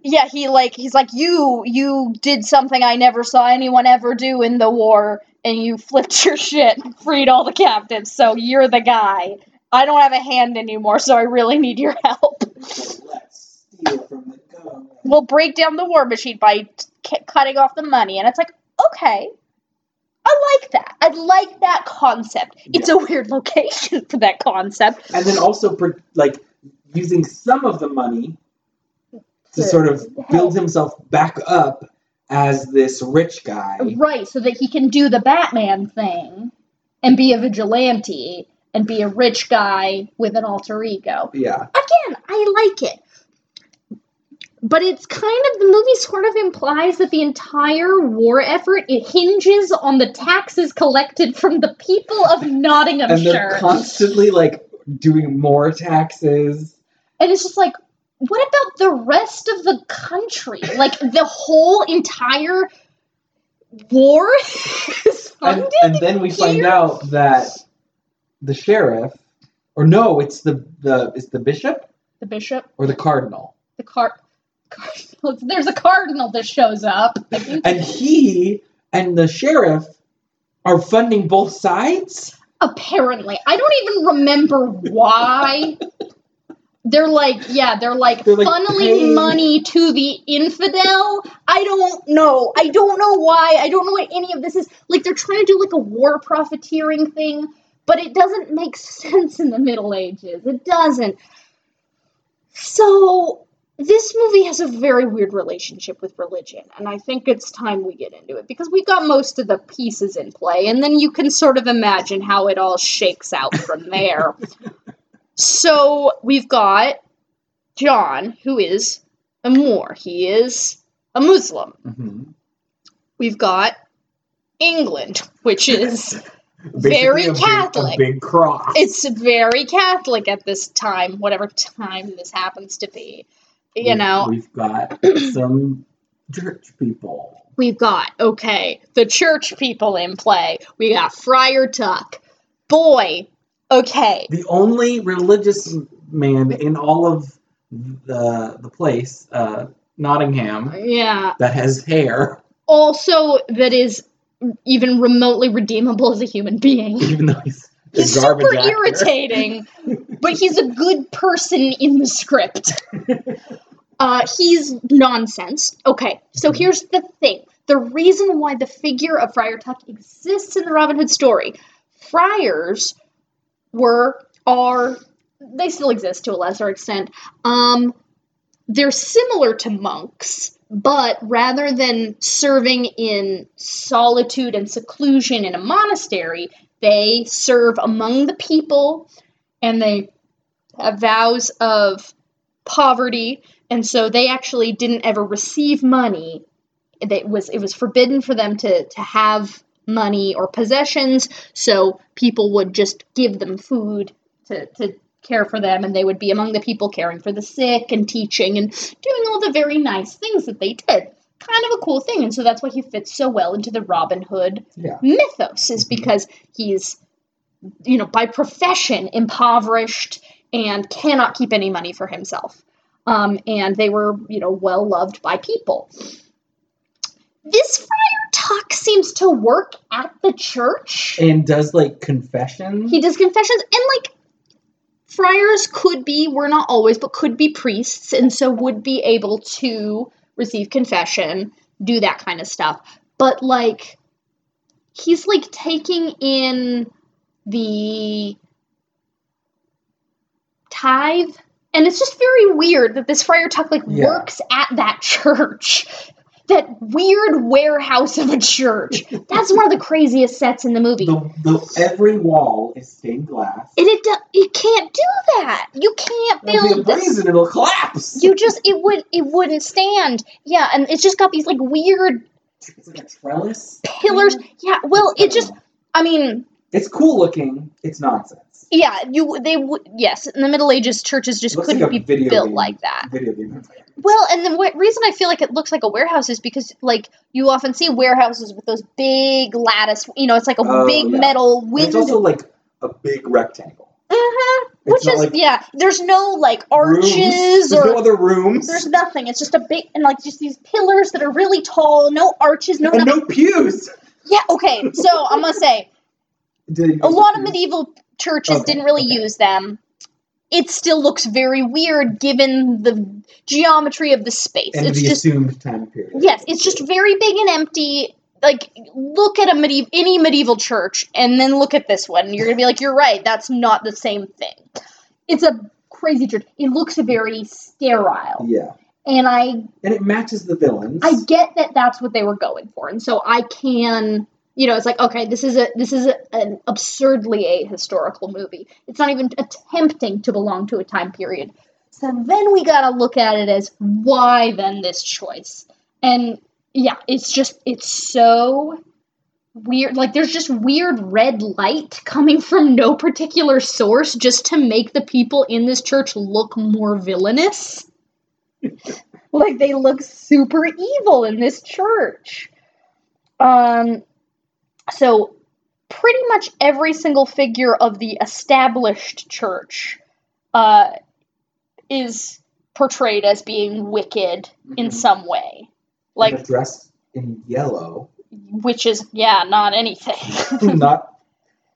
[SPEAKER 2] Yeah, he like he's like you you did something I never saw anyone ever do in the war and you flipped <laughs> your shit and freed all the captives. So you're the guy. I don't have a hand anymore, so I really need your help.
[SPEAKER 4] So let's steal from the
[SPEAKER 2] we'll break down the war machine by c- cutting off the money. And it's like, okay, I like that. I like that concept. It's a weird location for that concept.
[SPEAKER 3] and then also like using some of the money to
[SPEAKER 2] To
[SPEAKER 3] sort of
[SPEAKER 2] help.
[SPEAKER 3] build himself back up as this rich guy.
[SPEAKER 2] Right, so that he can do the Batman thing and be a vigilante and be a rich guy with an alter ego.
[SPEAKER 3] Yeah,
[SPEAKER 2] Again, I like it. But it's kind of the movie sort of implies that the entire war effort it hinges on the taxes collected from the people of Nottinghamshire.
[SPEAKER 3] and they're constantly like doing more taxes.
[SPEAKER 2] And it's just like, what about the rest of the country? Like the whole entire war <laughs> is
[SPEAKER 4] And,
[SPEAKER 2] funded.
[SPEAKER 4] and then we find out that the sheriff, or no, it's the the it's the bishop
[SPEAKER 2] the bishop,
[SPEAKER 4] or the cardinal,
[SPEAKER 2] the car, cardinal. <laughs> There's a cardinal that shows up.
[SPEAKER 4] And he and the sheriff are funding both sides.
[SPEAKER 2] apparently, I don't even remember why. <laughs> They're like, yeah, they're like
[SPEAKER 4] They're,
[SPEAKER 2] funneling money to the infidel. I don't know. I don't know why. I don't know what any of this is. Like, they're trying to do like a war profiteering thing, but it doesn't make <laughs> sense in the Middle Ages. It doesn't. So, this movie has a very weird relationship with religion, and I think it's time we get into it because we got most of the pieces in play, and then you can sort of imagine how it all shakes out from there. <laughs> so, we've got John, who is a Moor, he is a Muslim.
[SPEAKER 3] Mm-hmm.
[SPEAKER 2] We've got England, which <laughs> is Very
[SPEAKER 4] a big-
[SPEAKER 2] Catholic.
[SPEAKER 4] a big cross.
[SPEAKER 2] it's very Catholic at this time, whatever time this happens to be. You
[SPEAKER 3] We've-
[SPEAKER 2] know,
[SPEAKER 3] we've got <clears throat> some church people.
[SPEAKER 2] we've got okay, the church people in play. We got Friar Tuck. Boy, okay.
[SPEAKER 3] The only religious man in all of the the place, uh, Nottingham,
[SPEAKER 2] Yeah.
[SPEAKER 3] that has hair,
[SPEAKER 2] Also that is even remotely redeemable as a human being.
[SPEAKER 3] even though he's
[SPEAKER 2] He's super
[SPEAKER 3] actor.
[SPEAKER 2] irritating, <laughs> but he's a good person in the script. Uh, he's nonsense. Okay, so
[SPEAKER 3] Mhm.
[SPEAKER 2] here's the thing. The reason why the figure of Friar Tuck exists in the Robin Hood story, friars were, are, they still exist to a lesser extent. Um, they're similar to monks, but rather than serving in solitude and seclusion in a monastery, they serve among the people and they have vows of poverty and so they actually didn't ever receive money it was it was forbidden for them to to have money or possessions so people would just give them food to to care for them and they would be among the people caring for the sick and teaching and doing all the very nice things that they did kind of a cool thing and so that's why he fits so well into the robin hood
[SPEAKER 4] Yeah.
[SPEAKER 2] mythos is
[SPEAKER 3] Mhm.
[SPEAKER 2] because he's you know by profession impoverished and cannot keep any money for himself um, and they were you know well loved by people this friar tuck seems to work at the church
[SPEAKER 3] and does like confessions.
[SPEAKER 2] he does confessions and like friars could be we're not always but could be priests and so would be able to receive confession do that kind of stuff but like he's like taking in the tithe and it's just very weird that this friar tuck like
[SPEAKER 4] Yeah.
[SPEAKER 2] works at that <laughs> church that weird warehouse of a church that's one of the craziest sets in the movie
[SPEAKER 4] the, the every wall is stained glass.
[SPEAKER 2] and it it can't do that. You can't build.
[SPEAKER 4] It'll be a
[SPEAKER 2] build this.
[SPEAKER 4] brazen, it'll collapse.
[SPEAKER 2] You just it would it wouldn't stand. Yeah, and it's just got these like weird
[SPEAKER 4] It's like a trellis.
[SPEAKER 2] pillars. Yeah, well, it just I mean,
[SPEAKER 4] It's cool looking. It's nonsense.
[SPEAKER 2] Yeah, you they would yes, in the Middle Ages churches just couldn't
[SPEAKER 4] like
[SPEAKER 2] be
[SPEAKER 4] video
[SPEAKER 2] built
[SPEAKER 4] game.
[SPEAKER 2] like that.
[SPEAKER 4] Video game.
[SPEAKER 2] Well, and the w- reason I feel like it looks like a warehouse is because like you often see warehouses with those big lattice, you know, it's like a
[SPEAKER 4] Oh,
[SPEAKER 2] big
[SPEAKER 4] yeah.
[SPEAKER 2] metal window.
[SPEAKER 4] It's also like a big rectangle.
[SPEAKER 2] Mhm.
[SPEAKER 4] It's
[SPEAKER 2] Which is
[SPEAKER 4] like
[SPEAKER 2] yeah, there's no like arches
[SPEAKER 4] There's
[SPEAKER 2] or
[SPEAKER 4] no other rooms.
[SPEAKER 2] There's nothing. It's just a big and like just these pillars that are really tall, no arches, no.
[SPEAKER 4] and
[SPEAKER 2] nothing.
[SPEAKER 4] no pews.
[SPEAKER 2] Yeah. Okay. So I'm gonna say <laughs> a lot of medieval churches
[SPEAKER 4] Okay,
[SPEAKER 2] didn't really
[SPEAKER 4] okay.
[SPEAKER 2] use them. It still looks very weird given the geometry of the space.
[SPEAKER 4] and
[SPEAKER 2] it's
[SPEAKER 4] the
[SPEAKER 2] just
[SPEAKER 4] assumed time period.
[SPEAKER 2] yes, it's just very big and empty. Like look at a medieval any medieval church and then look at this one. You're gonna be like, you're right. That's not the same thing. It's a crazy church. It looks very sterile,
[SPEAKER 4] Yeah.
[SPEAKER 2] and I
[SPEAKER 4] And it matches the villains.
[SPEAKER 2] I get that that's what they were going for, and so I can, you know, it's like okay, this is a this is a, an absurdly ahistorical movie. It's not even attempting to belong to a time period. So then we gotta look at it as why then this choice, and yeah, it's just it's so weird. Like there's just weird red light coming from no particular source just to make the people in this church look more villainous. <laughs> like they look super evil in this church. Um so pretty much every single figure of the established church uh is portrayed as being wicked in
[SPEAKER 3] Mhm.
[SPEAKER 2] some way.
[SPEAKER 4] Like dressed in yellow.
[SPEAKER 2] which is yeah, not anything. <laughs>
[SPEAKER 3] not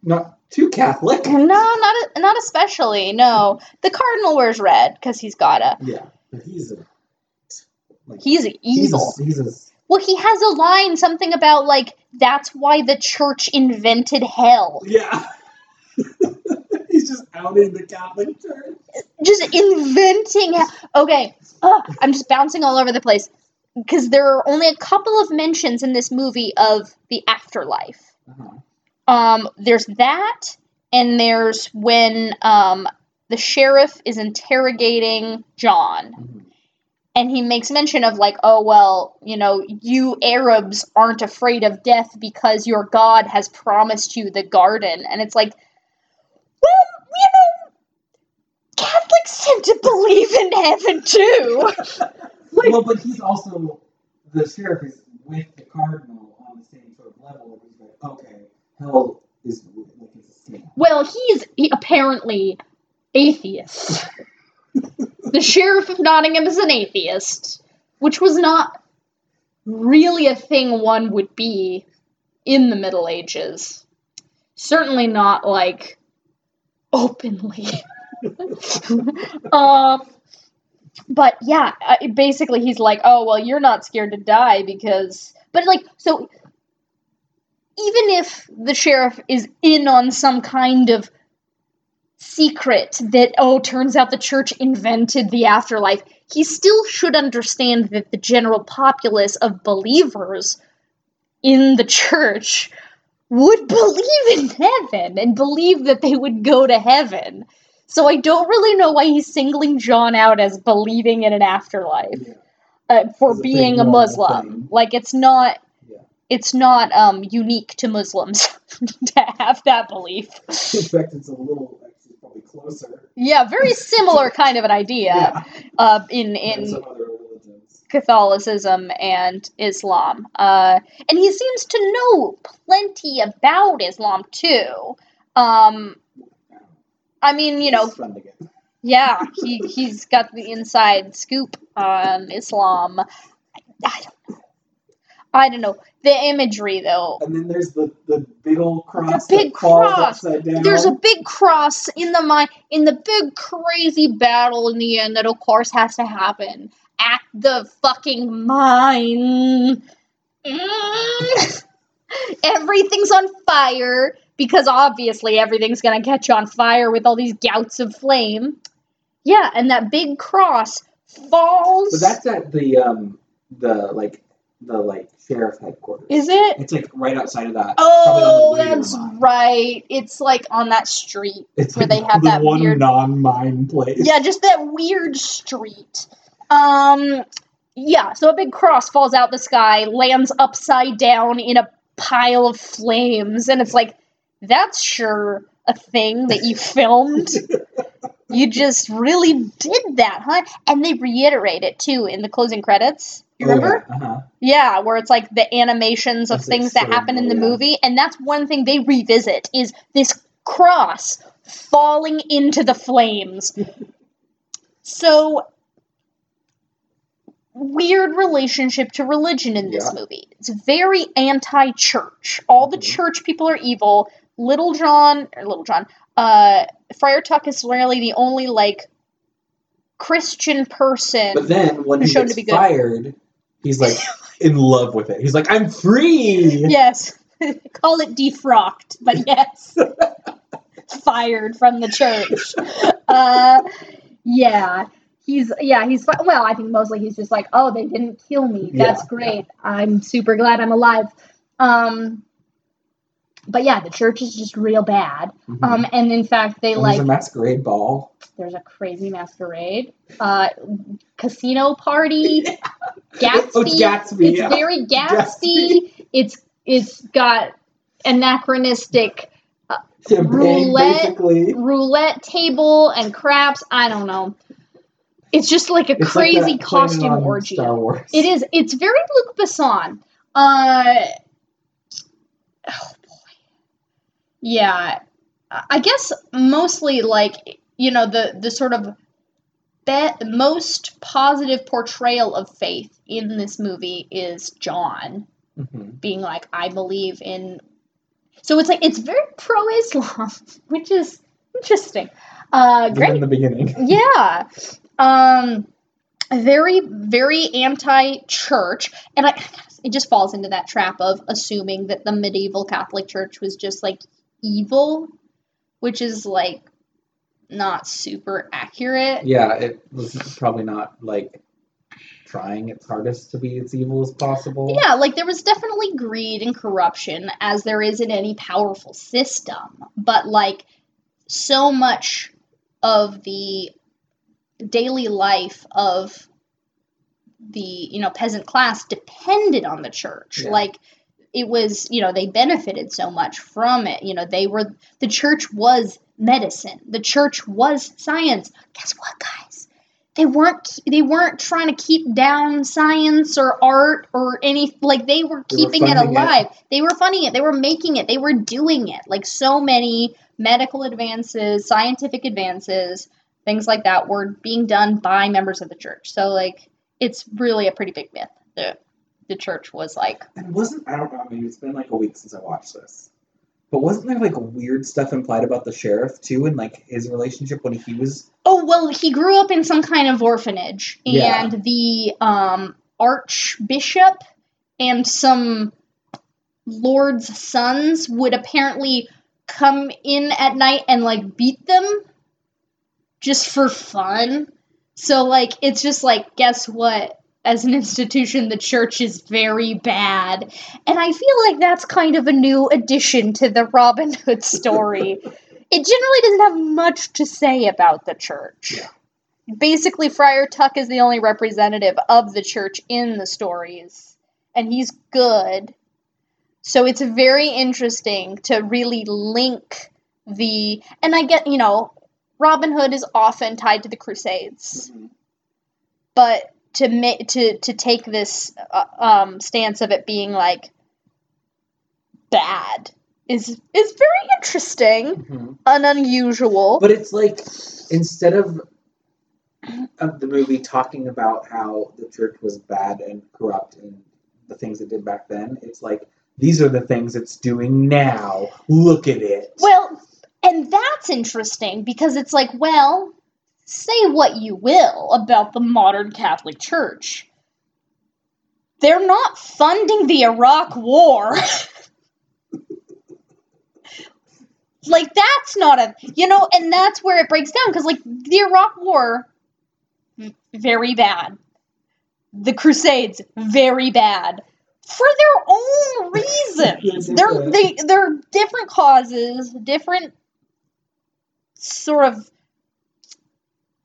[SPEAKER 3] not too Catholic.
[SPEAKER 2] no, not not especially. No. The cardinal wears red cuz he's got to
[SPEAKER 4] Yeah, but he's a like,
[SPEAKER 2] He's
[SPEAKER 4] he's
[SPEAKER 2] evil.
[SPEAKER 4] a, he's a
[SPEAKER 2] Well, he has a line, something about like that's why the church invented hell.
[SPEAKER 4] yeah. <laughs> he's just outing the Catholic Church.
[SPEAKER 2] Just inventing. he- Okay, Ugh, I'm just bouncing all over the place because there are only a couple of mentions in this movie of the afterlife.
[SPEAKER 4] Uh-huh.
[SPEAKER 2] Um, there's that, and there's when um the sheriff is interrogating John.
[SPEAKER 4] Mhm.
[SPEAKER 2] And he makes mention of like oh well you know you arabs aren't afraid of death because your god has promised you the garden and it's like well you know catholics tend to believe in heaven too <laughs> Like-
[SPEAKER 4] well, but he's also the sheriff is with the cardinal on the same sort of level. Where he's like, okay, hell is like it's a scam.
[SPEAKER 2] well he's he, apparently atheist <laughs> <laughs> the sheriff of nottingham is an atheist which was not really a thing one would be in the middle ages. Certainly not like openly. <laughs> Um but yeah basically he's like oh well you're not scared to die because but like so even if the sheriff is in on some kind of secret that oh turns out the church invented the afterlife. He still should understand that the general populace of believers in the church would believe in heaven and believe that they would go to heaven. So i don't really know why he's singling john out as believing in an afterlife
[SPEAKER 4] Yeah.
[SPEAKER 2] uh, for being a muslim. like it's not
[SPEAKER 4] Yeah.
[SPEAKER 2] it's not um unique to muslims <laughs> to have that belief.
[SPEAKER 4] In fact, it's a little closer.
[SPEAKER 2] yeah very similar <laughs> kind of an idea
[SPEAKER 4] Yeah.
[SPEAKER 2] uh in in
[SPEAKER 4] some other religions.
[SPEAKER 2] catholicism and islam uh and he seems to know plenty about islam too um i mean you know
[SPEAKER 4] It's fun to get.
[SPEAKER 2] yeah he he's got the inside scoop on islam i, I don't know i don't know the imagery though
[SPEAKER 4] And then there's the, the big old cross.
[SPEAKER 2] The big cross.
[SPEAKER 4] Upside down.
[SPEAKER 2] there's a big cross in the mine in the big crazy battle in the end that of course has to happen at the fucking mine Mm. <laughs> everything's on fire because obviously everything's gonna catch on fire with all these gouts of flame yeah and that big cross falls
[SPEAKER 4] But that's at the um the like the like sheriff headquarters.
[SPEAKER 2] is it
[SPEAKER 4] It's like right outside of that.
[SPEAKER 2] oh
[SPEAKER 4] probably on the way to the
[SPEAKER 2] that's right it's like on that street
[SPEAKER 4] It's
[SPEAKER 2] where
[SPEAKER 4] like
[SPEAKER 2] they have
[SPEAKER 4] the
[SPEAKER 2] that
[SPEAKER 4] one
[SPEAKER 2] weird-
[SPEAKER 4] non-mine place.
[SPEAKER 2] Yeah, just that weird street. Um yeah, so a big cross falls out the sky, lands upside down in a pile of flames, and it's like, that's sure a thing that you filmed. <laughs> you just really did that, huh? And they reiterate it too in the closing credits. You
[SPEAKER 4] Oh,
[SPEAKER 2] remember?
[SPEAKER 4] Yeah. Uh-huh.
[SPEAKER 2] Yeah, where it's like the animations of
[SPEAKER 4] That's
[SPEAKER 2] things that happen in the
[SPEAKER 4] yeah.
[SPEAKER 2] movie, and that's one thing they revisit is this cross falling into the flames. <laughs> so weird relationship to religion in this
[SPEAKER 4] Yeah.
[SPEAKER 2] movie. It's very anti-church. All the
[SPEAKER 4] Mhm.
[SPEAKER 2] church people are evil. Little John or Little John, uh Friar Tuck is really the only like Christian person.
[SPEAKER 4] But then when he
[SPEAKER 2] Shown to
[SPEAKER 4] gets fired, he's like <laughs> in love with it. He's like, I'm free.
[SPEAKER 2] Yes. <laughs> Call it defrocked, but <laughs> yes. Fired from the church. Uh yeah. He's yeah, he's well, I think mostly he's just like, "Oh, they didn't kill me. That's
[SPEAKER 4] Yeah,
[SPEAKER 2] great. I'm super glad I'm alive." Um but yeah, the church is just real bad.
[SPEAKER 4] Mhm.
[SPEAKER 2] Um and in fact, they
[SPEAKER 4] And
[SPEAKER 2] like
[SPEAKER 4] there's a masquerade ball.
[SPEAKER 2] there's a crazy masquerade, uh casino party, <laughs> Gatsby.
[SPEAKER 4] Oh, it's Gatsby.
[SPEAKER 2] It's
[SPEAKER 4] yeah.
[SPEAKER 2] very Gatsby. It's it's got anachronistic
[SPEAKER 4] Champagne,
[SPEAKER 2] roulette.
[SPEAKER 4] basically.
[SPEAKER 2] roulette table and craps. I don't know. It's just like a
[SPEAKER 4] It's
[SPEAKER 2] crazy
[SPEAKER 4] Planet
[SPEAKER 2] costume orgy.
[SPEAKER 4] Star Wars.
[SPEAKER 2] It is. It's very Luc Besson. Uh, oh. Yeah, I guess mostly like you know the the sort of be- most positive portrayal of faith in this movie is John
[SPEAKER 4] Mhm.
[SPEAKER 2] being like, I believe in. So it's like it's very pro-Islam, <laughs> which is interesting. Uh, great
[SPEAKER 4] in the beginning. <laughs>
[SPEAKER 2] yeah um very very anti-church and i it just falls into that trap of assuming that the medieval catholic church was just like evil which is like not super accurate
[SPEAKER 4] Yeah, it was probably not like trying its hardest to be as evil as possible.
[SPEAKER 2] yeah like there was definitely greed and corruption as there is in any powerful system but like so much of the daily life of the you know peasant class depended on the church
[SPEAKER 4] Yeah.
[SPEAKER 2] like it was you know they benefited so much from it. You know they were the church was medicine. The church was science. Guess what guys? They weren't they weren't trying to keep down science or art or any like they were
[SPEAKER 4] They were
[SPEAKER 2] keeping it
[SPEAKER 4] funding it.
[SPEAKER 2] alive. They were funding it. They were making it. They were doing it. Like so many medical advances scientific advances things like that were being done by members of the church. So like it's really a pretty big myth the church was like
[SPEAKER 4] And wasn't I don't know, maybe it's been like a week since I watched this. But wasn't there like weird stuff implied about the sheriff too and like his relationship when he was
[SPEAKER 2] Oh well, he grew up in some kind of orphanage,
[SPEAKER 4] Yeah.
[SPEAKER 2] and the um, archbishop and some lord's sons would apparently come in at night and like beat them just for fun. So like it's just like guess what? As an institution, the church is very bad. And I feel like that's kind of a new addition to the Robin Hood story. <laughs> it generally doesn't have much to say about the church.
[SPEAKER 4] Yeah.
[SPEAKER 2] Basically, Friar Tuck is the only representative of the church in the stories, and he's good. So it's very interesting to really link the. And I get, you know, Robin Hood is often tied to the Crusades mm-hmm. but to ma- to to take this uh, um, stance of it being like bad is is very interesting and unusual.
[SPEAKER 4] But it's like instead of of the movie talking about how the church was bad and corrupt and the things it did back then, it's like these are the things it's doing now. Look at it.
[SPEAKER 2] well, and that's interesting because it's like, well, say what you will about the modern Catholic Church. They're not funding the Iraq War. <laughs> like that's not a you know and that's where it breaks down because like the iraq war very bad the crusades very bad for their own reasons <laughs> they're they they're different causes different sort of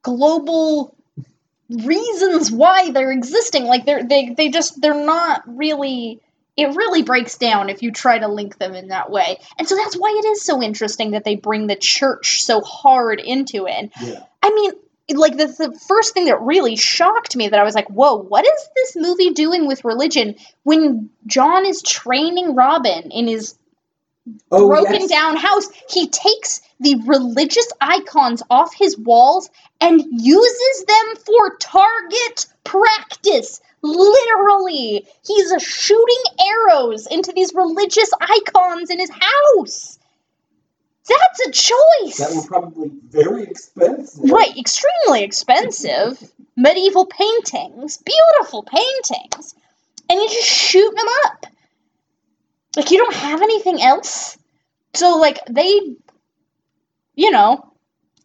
[SPEAKER 2] global reasons why they're existing like they're they they just they're not really it really breaks down if you try to link them in that way. And so that's why it is so interesting that they bring the church so hard into it. And
[SPEAKER 4] Yeah.
[SPEAKER 2] I mean, like the, the first thing that really shocked me that I was like, whoa, what is this movie doing with religion when John is training Robin in his
[SPEAKER 4] Oh,
[SPEAKER 2] broken
[SPEAKER 4] yes.
[SPEAKER 2] down house, he takes the religious icons off his walls and uses them for target practice. Literally, he's shooting arrows into these religious icons in his house. That's a choice.
[SPEAKER 4] That were probably very expensive.
[SPEAKER 2] Right, extremely expensive medieval paintings, beautiful paintings, and you just shoot them up. Like you don't have anything else. So like they you know,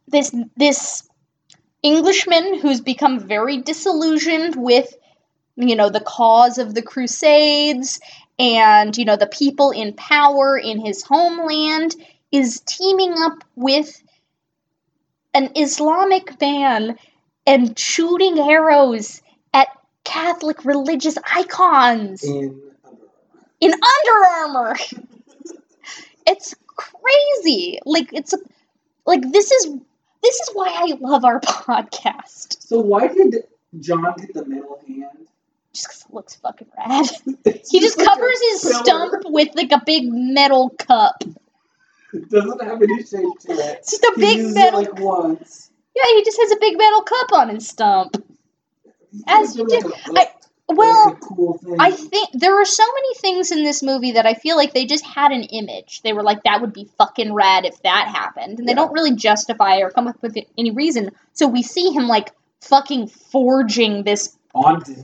[SPEAKER 2] this this Englishman who's become very disillusioned with you know the cause of the crusades and you know the people in power in his homeland is teaming up with an Islamic man and shooting arrows at Catholic religious icons
[SPEAKER 4] In
[SPEAKER 2] in Under Armour. <laughs> it's crazy. Like it's like this is This is why I love our <laughs> podcast.
[SPEAKER 4] So why did John get the metal hand?
[SPEAKER 2] Just because it looks fucking rad. <laughs> He just
[SPEAKER 4] like a
[SPEAKER 2] covers his
[SPEAKER 4] pillar.
[SPEAKER 2] stump with like a big metal cup.
[SPEAKER 4] It doesn't have any shape to it.
[SPEAKER 2] It's just a
[SPEAKER 4] He
[SPEAKER 2] big metal.
[SPEAKER 4] it like once.
[SPEAKER 2] yeah, he just has a big metal cup on his stump. As you
[SPEAKER 4] Like
[SPEAKER 2] do.
[SPEAKER 4] a-
[SPEAKER 2] I- Well,
[SPEAKER 4] cool.
[SPEAKER 2] I think there are so many things in this movie that I feel like they just had an image. They were like, that would be fucking rad if that happened. And they
[SPEAKER 4] Yeah.
[SPEAKER 2] don't really justify or come up with any reason. So we see him like fucking forging this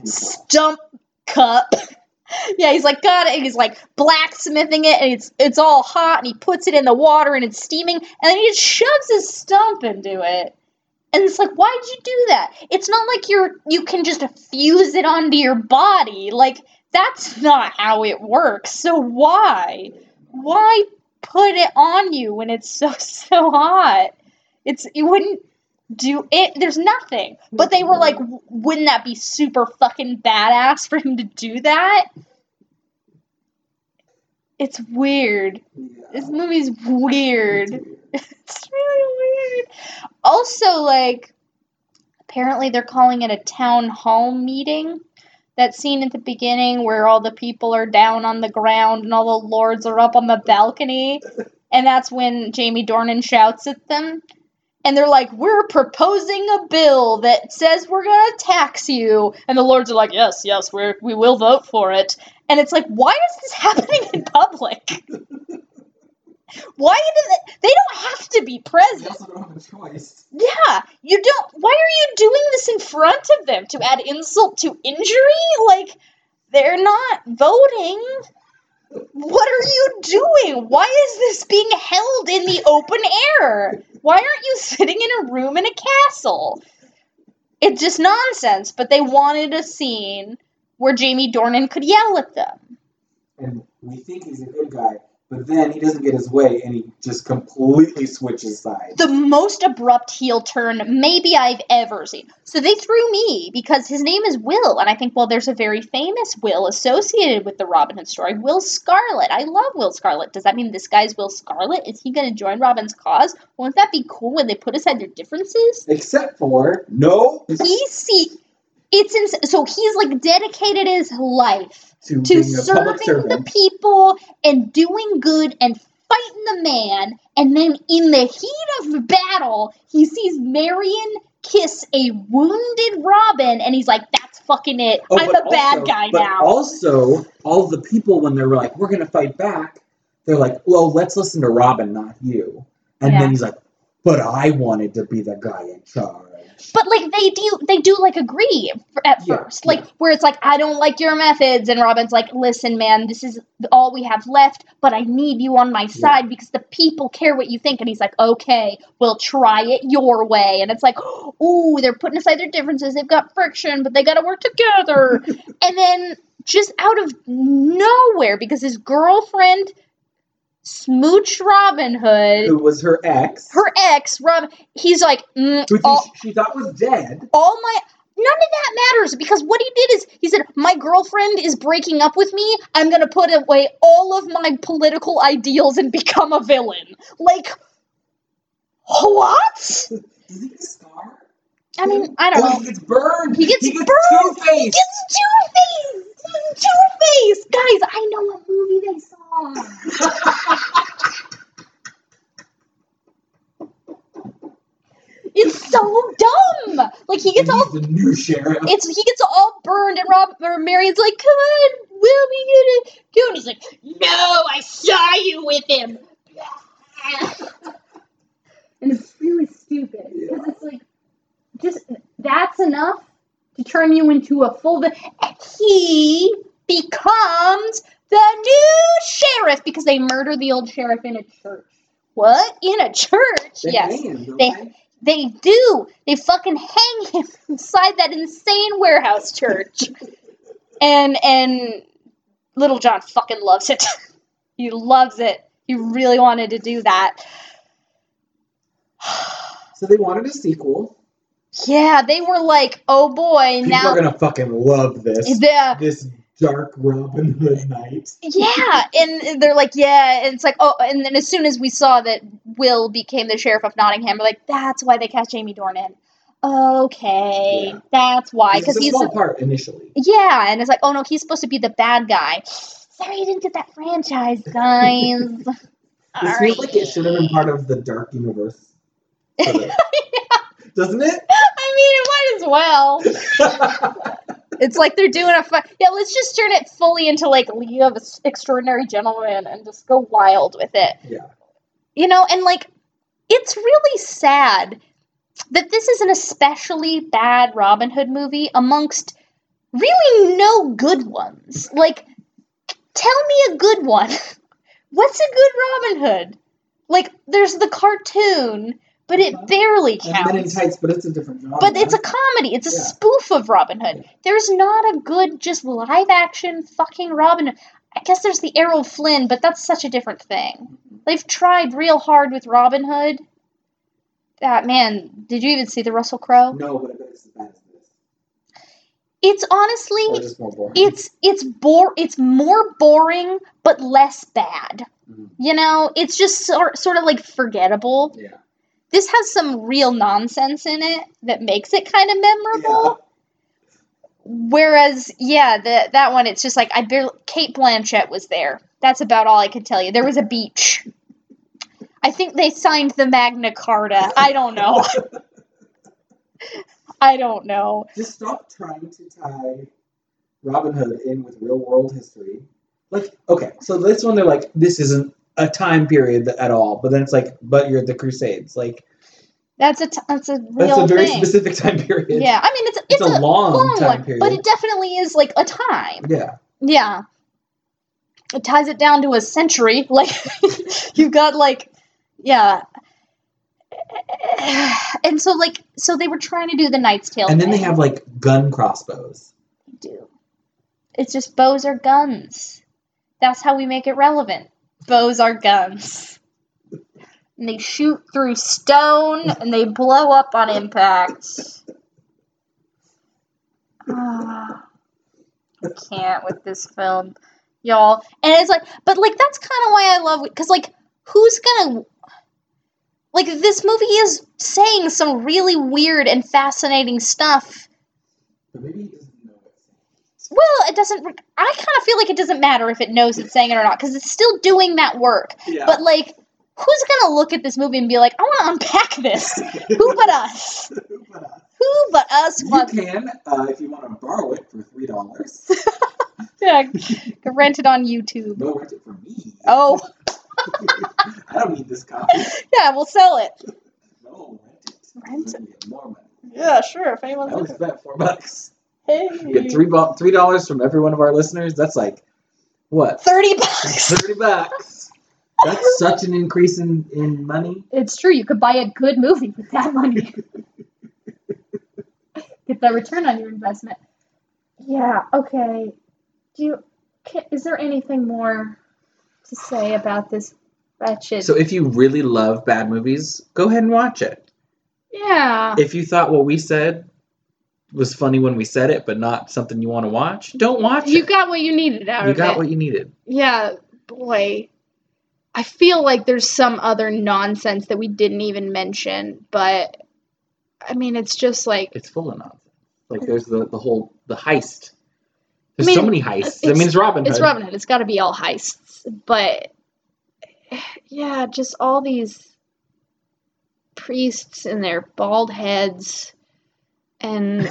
[SPEAKER 2] stump cup. <coughs> yeah, he's like got it. He's like blacksmithing it, and it's it's all hot, and he puts it in the water, and it's steaming, and then he just shoves his stump into it. And it's like, why'd you do that? It's not like you're you can just fuse it onto your body. Like that's not how it works. So why? Why put it on you when it's so <laughs> so hot? It's you wouldn't do it. There's nothing. But they were like, wouldn't that be super fucking badass for him to do that? It's weird. This movie's weird. <laughs>
[SPEAKER 4] It's
[SPEAKER 2] really weird. Also, like, apparently they're calling it a town hall meeting. That scene at the beginning where all the people are down on the ground and all the lords are up on the balcony. And that's when Jamie Dornan shouts at them. And they're like, We're proposing a bill that says we're going to tax you. And the lords are like, Yes, yes, we're, we will vote for it. And it's like, Why is this <laughs> happening in public? <laughs> Why do they, they don't have to be present?
[SPEAKER 4] also don't have a choice.
[SPEAKER 2] Yeah, you don't. Why are you doing this in front of them to add insult to injury? Like, they're not voting. What are you doing? Why is this being held in the open air? Why aren't you sitting in a room in a castle? It's just nonsense, but they wanted a scene where Jamie Dornan could yell at them.
[SPEAKER 4] And we think he's a good guy, but then he doesn't get his way and he just completely switches sides.
[SPEAKER 2] the most abrupt heel turn maybe I've ever seen. So they threw me because his name is Will, and I think, well, there's a very famous Will associated with the Robin Hood story, Will Scarlet. I love Will Scarlet. Does that mean this guy's Will Scarlet? Is he going to join Robin's cause? Won't that be cool when they put aside their differences?
[SPEAKER 4] Except for no
[SPEAKER 2] He see, it's ins- so he's like dedicated his life
[SPEAKER 4] to,
[SPEAKER 2] to
[SPEAKER 4] being a public
[SPEAKER 2] serving the people and doing good and fighting the man. And then in the heat of battle, he sees Marion kiss a wounded Robin, and he's like, "That's fucking it.
[SPEAKER 4] Oh,
[SPEAKER 2] I'm a bad
[SPEAKER 4] also-
[SPEAKER 2] guy
[SPEAKER 4] but
[SPEAKER 2] now."
[SPEAKER 4] Also, all the people when they're like, "We're gonna fight back," they're like, "Well, let's listen to Robin, not you." And
[SPEAKER 2] Yeah.
[SPEAKER 4] then he's like, "But I wanted to be the guy in charge."
[SPEAKER 2] But like they do, they do like agree at
[SPEAKER 4] Yeah,
[SPEAKER 2] first, like
[SPEAKER 4] yeah.
[SPEAKER 2] where it's like, "I don't like your methods," and Robin's like, "Listen, man, this is all we have left, but I need you on my side because the people care what you think." And he's like, "Okay, we'll try it your way." And it's like, "Ooh, they're putting aside their differences. They've got friction, but they got to work together." <laughs> and then just out of nowhere, because his girlfriend smooched Robin Hood,
[SPEAKER 4] Who was her ex?
[SPEAKER 2] her ex, Rob. he's like, mm,
[SPEAKER 4] who
[SPEAKER 2] all,
[SPEAKER 4] she, she thought was dead.
[SPEAKER 2] all my none of that matters because what he did is he said my girlfriend is breaking up with me i'm going to put away all of my political ideals and become a villain like what <laughs>
[SPEAKER 4] Does he get a scar?
[SPEAKER 2] i mean i don't
[SPEAKER 4] oh,
[SPEAKER 2] know
[SPEAKER 4] he gets burned.
[SPEAKER 2] He gets
[SPEAKER 4] he gets
[SPEAKER 2] burned!
[SPEAKER 4] Two
[SPEAKER 2] he
[SPEAKER 4] face.
[SPEAKER 2] Gets two-face two-face guys i know what movie they saw <laughs> it's so dumb like he gets all
[SPEAKER 4] the new sheriff.
[SPEAKER 2] it's he gets all burned and Rob or Marion's like, come on, we'll be gonna go. And he's like, no, I saw you with him. and it's really stupid because it's like, just that's enough to turn you into a full. Vi- and he becomes the new sheriff because they murder the old sheriff in a church. What in a church?
[SPEAKER 4] They
[SPEAKER 2] yes.
[SPEAKER 4] him,
[SPEAKER 2] They-
[SPEAKER 4] they?
[SPEAKER 2] They do. They fucking hang him <laughs> inside that insane warehouse church. <laughs> and and Little John fucking loves it. <laughs> he loves it. He really wanted to do that. <sighs>
[SPEAKER 4] So they wanted a sequel.
[SPEAKER 2] Yeah, they were like, "Oh boy,
[SPEAKER 4] People
[SPEAKER 2] now
[SPEAKER 4] are gonna fucking love this.
[SPEAKER 2] the
[SPEAKER 4] This dark Robin Hood night.
[SPEAKER 2] Yeah, and they're like, yeah, and it's like, oh, and then as soon as we saw that Will became the sheriff of Nottingham, we're like, that's why they cast Jamie Dornan. Okay,
[SPEAKER 4] Yeah.
[SPEAKER 2] that's why, because
[SPEAKER 4] a
[SPEAKER 2] he's
[SPEAKER 4] small part initially.
[SPEAKER 2] yeah, and it's like, oh no, he's supposed to be the bad guy. Sorry, you didn't get that franchise, guys. <laughs>
[SPEAKER 4] This
[SPEAKER 2] right.
[SPEAKER 4] feels like it should have been part of the dark universe. <laughs> of. Doesn't it? <laughs>
[SPEAKER 2] I mean, it might as well. <laughs> It's like they're doing a fun. Yeah, let's just turn it fully into like League of Extraordinary Gentlemen and just go wild with it.
[SPEAKER 4] yeah.
[SPEAKER 2] You know, and like, it's really sad that this is an especially bad Robin Hood movie amongst really no good ones. Like, tell me a good one. <laughs> What's a good Robin Hood? Like, there's the cartoon, but it barely
[SPEAKER 4] And Men in
[SPEAKER 2] counts.
[SPEAKER 4] Tights, but it's a different genre.
[SPEAKER 2] But it's a comedy. It's a
[SPEAKER 4] Yeah.
[SPEAKER 2] spoof of Robin Hood. There's not a good, just live action fucking Robin Hood. I guess there's the Errol Flynn, but that's such a different thing. They've tried real hard with Robin Hood. That man, did you even see the Russell Crowe?
[SPEAKER 4] No, but it's as bad.
[SPEAKER 2] It's honestly, it's it's bore, it's more boring, but less bad.
[SPEAKER 4] Mhm.
[SPEAKER 2] You know, it's just sort sort of like forgettable.
[SPEAKER 4] Yeah.
[SPEAKER 2] This has some real nonsense in it that makes it kind of memorable. Whereas, yeah, the, that one, it's just like I barely. Cate Blanchett was there. That's about all I can tell you. There was a beach. I think they signed the Magna Carta. I don't know. <laughs> I don't know.
[SPEAKER 4] Just stop trying to tie Robin Hood in with real world history. Like, okay, so this one they're like, this isn't a time period at all, but then it's like, but you're the Crusades. Like,
[SPEAKER 2] That's a t- that's a real
[SPEAKER 4] that's a very
[SPEAKER 2] thing.
[SPEAKER 4] specific time period.
[SPEAKER 2] Yeah, I mean it's
[SPEAKER 4] It's, a, long,
[SPEAKER 2] long
[SPEAKER 4] time
[SPEAKER 2] one,
[SPEAKER 4] period.
[SPEAKER 2] but it definitely is like a time.
[SPEAKER 4] yeah.
[SPEAKER 2] Yeah. It ties it down to a century. <laughs> Like you've got like yeah. And so like so they were trying to do the Knight's Tale.
[SPEAKER 4] And then they have like gun crossbows.
[SPEAKER 2] They do. It's just bows or guns. That's how we make it relevant. Bows are guns. And they shoot through stone and they blow up on impact. Ah, I can't with this film, y'all. And it's like, but like that's kind of why I love it, because like, who's gonna like this movie is saying some really weird and fascinating stuff
[SPEAKER 4] But maybe he doesn't know what's
[SPEAKER 2] well, it doesn't. I kind of feel like it doesn't matter if it knows it's saying it or not because it's still doing that work.
[SPEAKER 4] Yeah.
[SPEAKER 2] But like, who's gonna look at this movie and be like, "I want to unpack this"? Who but <laughs> us?
[SPEAKER 4] but, uh,
[SPEAKER 2] Who but us
[SPEAKER 4] you
[SPEAKER 2] wants?
[SPEAKER 4] can, uh, if you want to borrow it for three dollars. <laughs>
[SPEAKER 2] Yeah, rent it on YouTube.
[SPEAKER 4] No, rent it for me.
[SPEAKER 2] Oh, <laughs>
[SPEAKER 4] I don't need this copy.
[SPEAKER 2] yeah, we'll sell it.
[SPEAKER 4] No, rent it.
[SPEAKER 2] Rent
[SPEAKER 4] Then we get more money.
[SPEAKER 2] Yeah, sure. If
[SPEAKER 4] I
[SPEAKER 2] anyone's
[SPEAKER 4] only
[SPEAKER 2] looking.
[SPEAKER 4] spent four bucks.
[SPEAKER 2] Hey,
[SPEAKER 4] get three bo- three dollars from every one of our listeners. That's like what?
[SPEAKER 2] thirty bucks.
[SPEAKER 4] Thirty bucks. That's <laughs> such an increase in, in money.
[SPEAKER 2] It's true. You could buy a good movie with that money. <laughs> Get the return on your investment. Yeah. Okay. Do you? Can, is there anything more to say about this wretched?
[SPEAKER 3] So if you really love bad movies, go ahead and watch it.
[SPEAKER 2] yeah.
[SPEAKER 3] If you thought what we said was funny when we said it, but not something you want to watch, don't watch
[SPEAKER 2] You
[SPEAKER 3] it.
[SPEAKER 2] got what you needed out
[SPEAKER 3] you
[SPEAKER 2] of
[SPEAKER 3] got what you needed.
[SPEAKER 2] yeah, boy. I feel like there's some other nonsense that we didn't even mention, but I mean, it's just like
[SPEAKER 3] It's full of nonsense. Like there's the, the whole the heist.
[SPEAKER 2] I
[SPEAKER 3] There's
[SPEAKER 2] mean,
[SPEAKER 3] so many heists. I mean, it's Robin Hood.
[SPEAKER 2] it's Robin Hood. It's got to be all heists, but yeah, just all these priests and their bald heads, and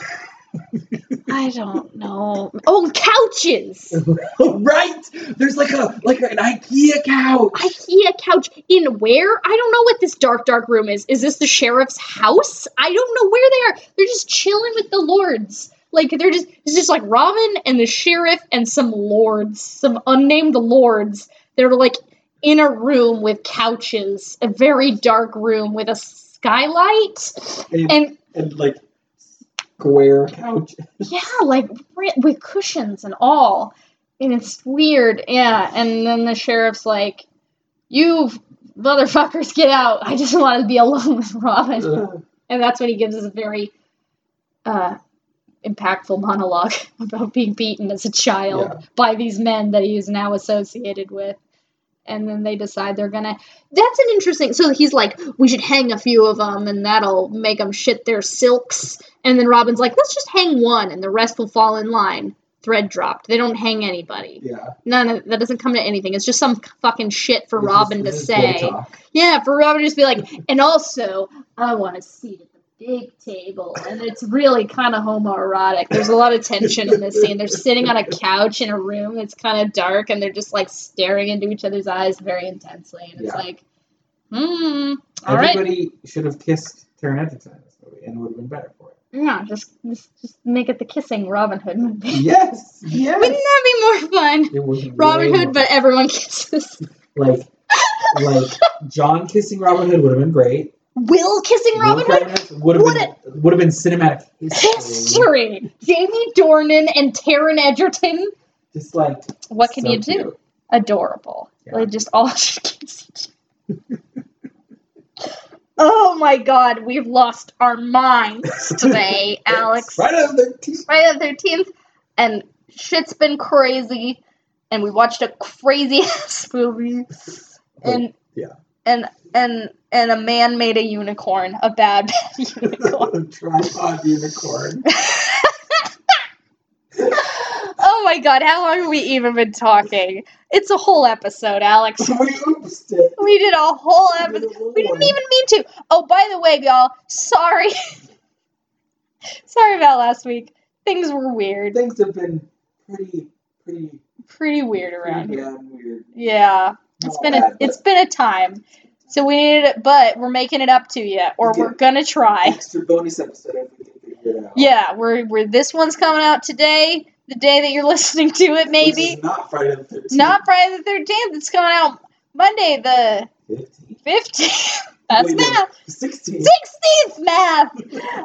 [SPEAKER 2] <laughs> I don't know. Oh, couches. <laughs>
[SPEAKER 3] right? There's like a like an IKEA couch.
[SPEAKER 2] IKEA couch in where? I don't know what this dark, dark room is. Is this the sheriff's house? I don't know where they are. They're just chilling with the lords. Like they're just it's just like Robin and the sheriff and some lords, some unnamed lords. They're like in a room with couches, a very dark room with a skylight,
[SPEAKER 4] And,
[SPEAKER 2] and
[SPEAKER 4] and like square <laughs> couch.
[SPEAKER 2] yeah, like with cushions and all. And it's weird, yeah. And then the sheriff's like, "You motherfuckers, get out! I just want to be alone with Robin."
[SPEAKER 4] Uh,
[SPEAKER 2] And that's when he gives us a very uh, impactful monologue <laughs> about being beaten as a child
[SPEAKER 3] Yeah.
[SPEAKER 2] by these men that he is now associated with. And then they decide they're gonna. That's an interesting. So he's like, we should hang a few of them, and that'll make them shit their silks. And then Robin's like, let's just hang one, and the rest will fall in line. Thread dropped. They don't hang anybody.
[SPEAKER 3] Yeah.
[SPEAKER 2] None of that doesn't come to anything. It's just some fucking shit for
[SPEAKER 3] This
[SPEAKER 2] Robin to
[SPEAKER 3] is boy
[SPEAKER 2] say. Yeah, for Robin to just be like, and also, I want a seat at the big table. And it's really kind of homoerotic. There's a lot of tension in this scene. They're sitting on a couch in a room that's kind of dark, and they're just like staring into each other's eyes very intensely. And it's
[SPEAKER 3] Yeah.
[SPEAKER 2] like, hmm, all right.
[SPEAKER 3] Everybody should have kissed Taron Egerton in this movie, and it would have been better for it.
[SPEAKER 2] Yeah, just, just just make it the kissing Robin Hood movie.
[SPEAKER 3] Yes. <laughs> Yes.
[SPEAKER 2] Wouldn't that be more fun?
[SPEAKER 3] It was
[SPEAKER 2] Robin Hood,
[SPEAKER 3] more-
[SPEAKER 2] but everyone <laughs> kisses.
[SPEAKER 3] like, like John kissing Robin Hood would have been great.
[SPEAKER 2] Will kissing Robin Hood?
[SPEAKER 3] Would have been would have been cinematic history.
[SPEAKER 2] History. Jamie Dornan and Taron Egerton.
[SPEAKER 3] Just like
[SPEAKER 2] What can
[SPEAKER 3] so
[SPEAKER 2] you do?
[SPEAKER 3] cute.
[SPEAKER 2] Adorable.
[SPEAKER 3] Yeah.
[SPEAKER 2] They just all <laughs> should kiss each. Oh my god, we've lost our minds today, <laughs> Alex.
[SPEAKER 3] Friday the Thirteenth.
[SPEAKER 2] Friday the thirteenth, and shit's been crazy, and we watched a crazy ass <laughs> movie, and
[SPEAKER 3] Yeah.
[SPEAKER 2] And and and a man made a unicorn, a bad <laughs> bad unicorn. <laughs>
[SPEAKER 3] Tripod unicorn. <laughs>
[SPEAKER 2] oh my god, how long have we even been talking? It's a whole episode, Alex.
[SPEAKER 3] we oopsed it.
[SPEAKER 2] We did a whole
[SPEAKER 3] We
[SPEAKER 2] episode.
[SPEAKER 3] did
[SPEAKER 2] We didn't even mean to. Oh, by the way, y'all, sorry. sorry about last week. Things were weird.
[SPEAKER 3] Things have been pretty, pretty,
[SPEAKER 2] Pretty weird around
[SPEAKER 3] pretty
[SPEAKER 2] here.
[SPEAKER 3] weird.
[SPEAKER 2] Yeah. It's been a it's been a time. So we needed it, but we're making it up to you, or we're gonna try.
[SPEAKER 3] extra bonus episode if we can figure it out.
[SPEAKER 2] Yeah, we're we're this one's coming out today, the day that you're <laughs> listening to it, maybe.
[SPEAKER 3] not Friday the Thirteenth.
[SPEAKER 2] Not Friday the thirteenth. It's coming out Monday the
[SPEAKER 3] Fifteenth.
[SPEAKER 2] fifteenth. <laughs> That's
[SPEAKER 3] Wait,
[SPEAKER 2] math.
[SPEAKER 3] Sixteenth.
[SPEAKER 2] Sixteenth math.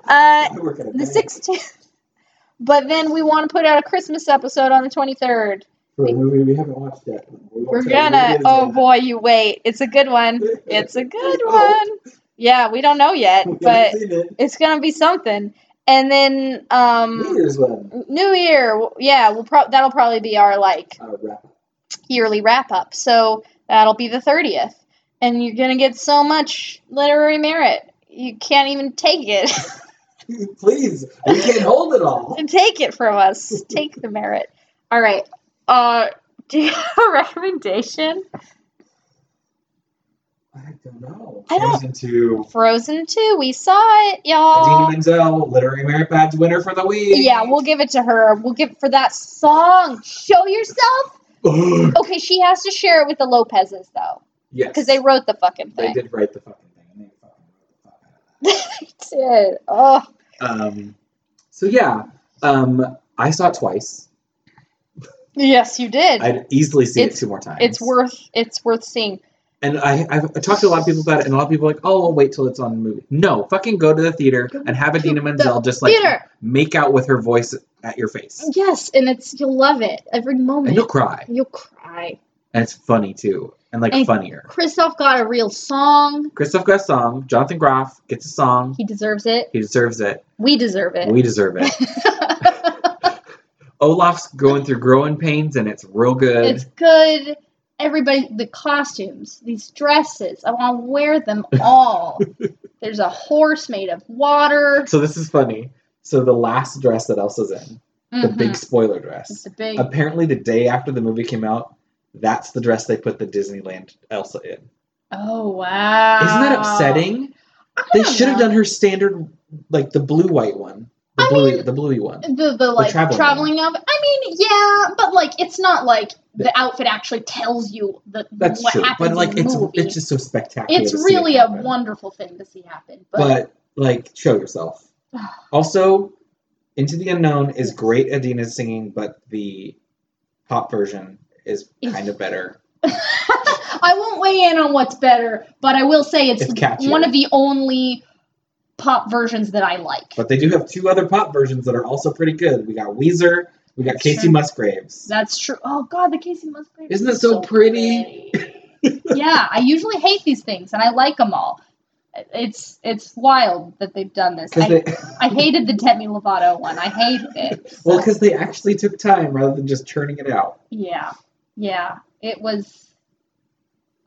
[SPEAKER 2] Uh, <laughs> the sixteenth. But then we want to put out a Christmas episode on the twenty third.
[SPEAKER 3] For a movie we haven't watched yet. We won't
[SPEAKER 2] We're
[SPEAKER 3] tell you what
[SPEAKER 2] gonna. Oh
[SPEAKER 3] yet.
[SPEAKER 2] boy, you wait. It's a good one. <laughs> It's a good one. Yeah, we don't know yet, but
[SPEAKER 3] it.
[SPEAKER 2] it's gonna be something. And then um,
[SPEAKER 3] New Year's one.
[SPEAKER 2] New Year. Yeah, we'll pro- that'll probably be our like
[SPEAKER 3] Uh, wrap
[SPEAKER 2] yearly wrap up. So that'll be the thirtieth, and you're gonna get so much literary merit. You can't even take it. <laughs>
[SPEAKER 3] Please, we can't hold it all.
[SPEAKER 2] And take it from us. Take the merit. All right. Uh, do you have a <laughs> recommendation?
[SPEAKER 3] I don't know.
[SPEAKER 2] I don't-
[SPEAKER 3] Frozen two.
[SPEAKER 2] Frozen 2. We saw it, y'all.
[SPEAKER 3] Idina Menzel, literary merit badge winner for the week.
[SPEAKER 2] Yeah, we'll give it to her. We'll give it for that song. Show yourself.
[SPEAKER 3] Ugh. <gasps>
[SPEAKER 2] Okay, she has to share it with the Lopez's though,
[SPEAKER 3] yes,
[SPEAKER 2] because they wrote the fucking thing.
[SPEAKER 3] they
[SPEAKER 2] thing.
[SPEAKER 3] did write the fucking thing, and they fucking wrote the fuck out of <laughs>
[SPEAKER 2] They did. Oh.
[SPEAKER 3] Um, so yeah, um, I saw it twice.
[SPEAKER 2] Yes, you did.
[SPEAKER 3] I'd easily see it two more times.
[SPEAKER 2] it's worth. It's worth seeing.
[SPEAKER 3] And I, I've talked to a lot of people about it, and a lot of people are like, "Oh, I'll wait till it's on the movie." No, fucking go to the theater and have Idina Menzel just like
[SPEAKER 2] Theater.
[SPEAKER 3] make out with her voice at your face,
[SPEAKER 2] Yes, and it's you'll love it every moment.
[SPEAKER 3] and you'll cry,
[SPEAKER 2] You'll cry.
[SPEAKER 3] and it's funny too, and like
[SPEAKER 2] And-
[SPEAKER 3] funnier.
[SPEAKER 2] Kristoff got a real song.
[SPEAKER 3] Kristoff got a song. Jonathan Groff gets a song.
[SPEAKER 2] He deserves it.
[SPEAKER 3] He deserves it.
[SPEAKER 2] We deserve it.
[SPEAKER 3] We deserve it. <laughs> Olaf's going through growing pains, and it's real good.
[SPEAKER 2] it's good. Everybody, the costumes, these dresses, I want to wear them <laughs> all. There's a horse made of water.
[SPEAKER 3] so this is funny. So the last dress that Elsa's in, the
[SPEAKER 2] Mhm.
[SPEAKER 3] big spoiler
[SPEAKER 2] It's
[SPEAKER 3] dress.
[SPEAKER 2] big.
[SPEAKER 3] Apparently, the day after the movie came out, that's the dress they put the Disneyland Elsa in.
[SPEAKER 2] Oh wow!
[SPEAKER 3] Isn't that upsetting? They should have done her standard, like the blue white one, the
[SPEAKER 2] I
[SPEAKER 3] bluey,
[SPEAKER 2] mean-
[SPEAKER 3] the bluey one.
[SPEAKER 2] the the like
[SPEAKER 3] traveling
[SPEAKER 2] traveling, of. I mean, yeah, but like it's not like the outfit actually tells you the
[SPEAKER 3] That's
[SPEAKER 2] what
[SPEAKER 3] true,
[SPEAKER 2] happens
[SPEAKER 3] but like
[SPEAKER 2] the
[SPEAKER 3] it's
[SPEAKER 2] movie.
[SPEAKER 3] it's just so spectacular.
[SPEAKER 2] It's
[SPEAKER 3] see it
[SPEAKER 2] really a wonderful thing to see happen. But,
[SPEAKER 3] But like, show yourself. <sighs> Also, Into the Unknown is great. Idina's singing, but the pop version is
[SPEAKER 2] Is-
[SPEAKER 3] kind of better. <laughs>
[SPEAKER 2] I won't weigh in on what's better, but I will say it's,
[SPEAKER 3] It's
[SPEAKER 2] one of the only pop versions that I like.
[SPEAKER 3] But they do have two other pop versions that are also pretty good. We got Weezer. We got
[SPEAKER 2] That's
[SPEAKER 3] Kacey
[SPEAKER 2] true.
[SPEAKER 3] Musgraves.
[SPEAKER 2] That's true. Oh God, the Kacey Musgrave.
[SPEAKER 3] Isn't it so pretty?
[SPEAKER 2] pretty. yeah, I usually hate these things, and I like them all. It's it's wild that they've done this. I,
[SPEAKER 4] they,
[SPEAKER 2] I hated the Demi Lovato one. I hated it.
[SPEAKER 4] well, because they actually took time rather than just churning it out.
[SPEAKER 2] yeah, yeah, it was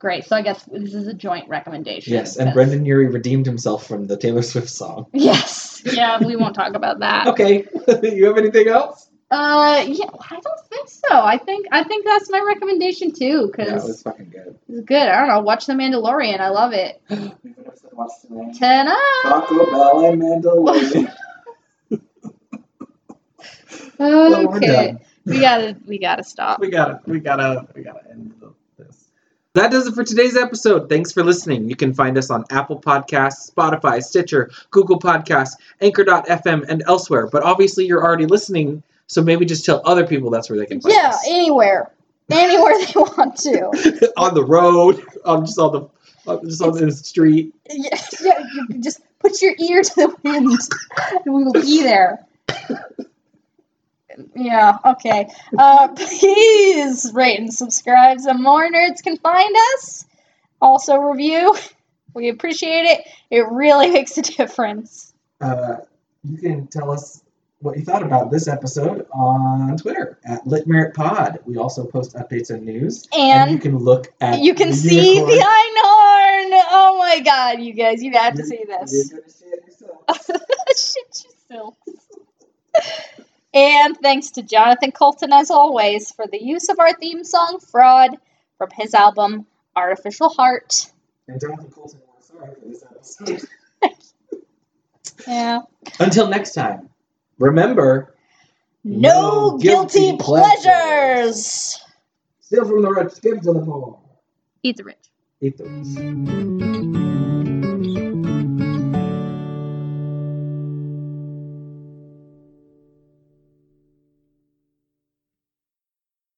[SPEAKER 2] great. So I guess this is a joint recommendation.
[SPEAKER 4] Yes, and
[SPEAKER 2] because-
[SPEAKER 4] Brendon Urie redeemed himself from the Taylor Swift song.
[SPEAKER 2] Yes, yeah, we won't talk about that. <laughs>
[SPEAKER 4] Okay, <laughs> you have anything else?
[SPEAKER 2] Uh, yeah, I don't think so. I think I think that's my recommendation too,
[SPEAKER 4] Yeah, it
[SPEAKER 2] because
[SPEAKER 4] was fucking good.
[SPEAKER 2] it's good. I don't know. Watch The Mandalorian. I love it.
[SPEAKER 4] we have an episode to watch today.
[SPEAKER 2] Ten up.
[SPEAKER 4] Taco Bell and Mandalorian. <laughs> Well, we're
[SPEAKER 2] Okay,
[SPEAKER 4] done.
[SPEAKER 2] we gotta we gotta stop.
[SPEAKER 3] we gotta we gotta we gotta end this that does it for today's episode. Thanks for listening. You can find us on apple podcasts spotify stitcher google podcasts anchor.fm and elsewhere. But obviously you're already listening so maybe just tell other people that's where they can find
[SPEAKER 2] Yeah,
[SPEAKER 3] us.
[SPEAKER 2] Yeah, anywhere, anywhere they want to. <laughs>
[SPEAKER 3] on the road on just on the just on the street.
[SPEAKER 2] Yeah, yeah, just put your ear to the wind, and we will be there. Yeah, okay. Uh, <laughs> please rate and subscribe so more nerds can find us. Also, review. We appreciate it. It really <laughs> makes a difference.
[SPEAKER 4] uh, you can tell us what you thought about this episode on Twitter at LitMeritPod. We also post updates and news.
[SPEAKER 2] And
[SPEAKER 4] you can look at
[SPEAKER 2] you can
[SPEAKER 4] the
[SPEAKER 2] see
[SPEAKER 4] unicorn.
[SPEAKER 2] the Einhorn. Oh my god, you guys, you have to see this.
[SPEAKER 4] You're gonna see it yourself. <laughs>
[SPEAKER 2] Shit yourself. And thanks to Jonathan Coulton, as always, for the use of our theme song "Fraud" from his album "Artificial Heart."
[SPEAKER 4] And Jonathan Coulton, we're sorry for this episode. <laughs> <laughs>
[SPEAKER 2] Yeah.
[SPEAKER 3] until next time remember
[SPEAKER 2] No,
[SPEAKER 4] No
[SPEAKER 2] guilty,
[SPEAKER 4] guilty
[SPEAKER 2] pleasures.
[SPEAKER 4] Steal from the rich, give to the poor.
[SPEAKER 2] Eat the rich.
[SPEAKER 4] Eat those.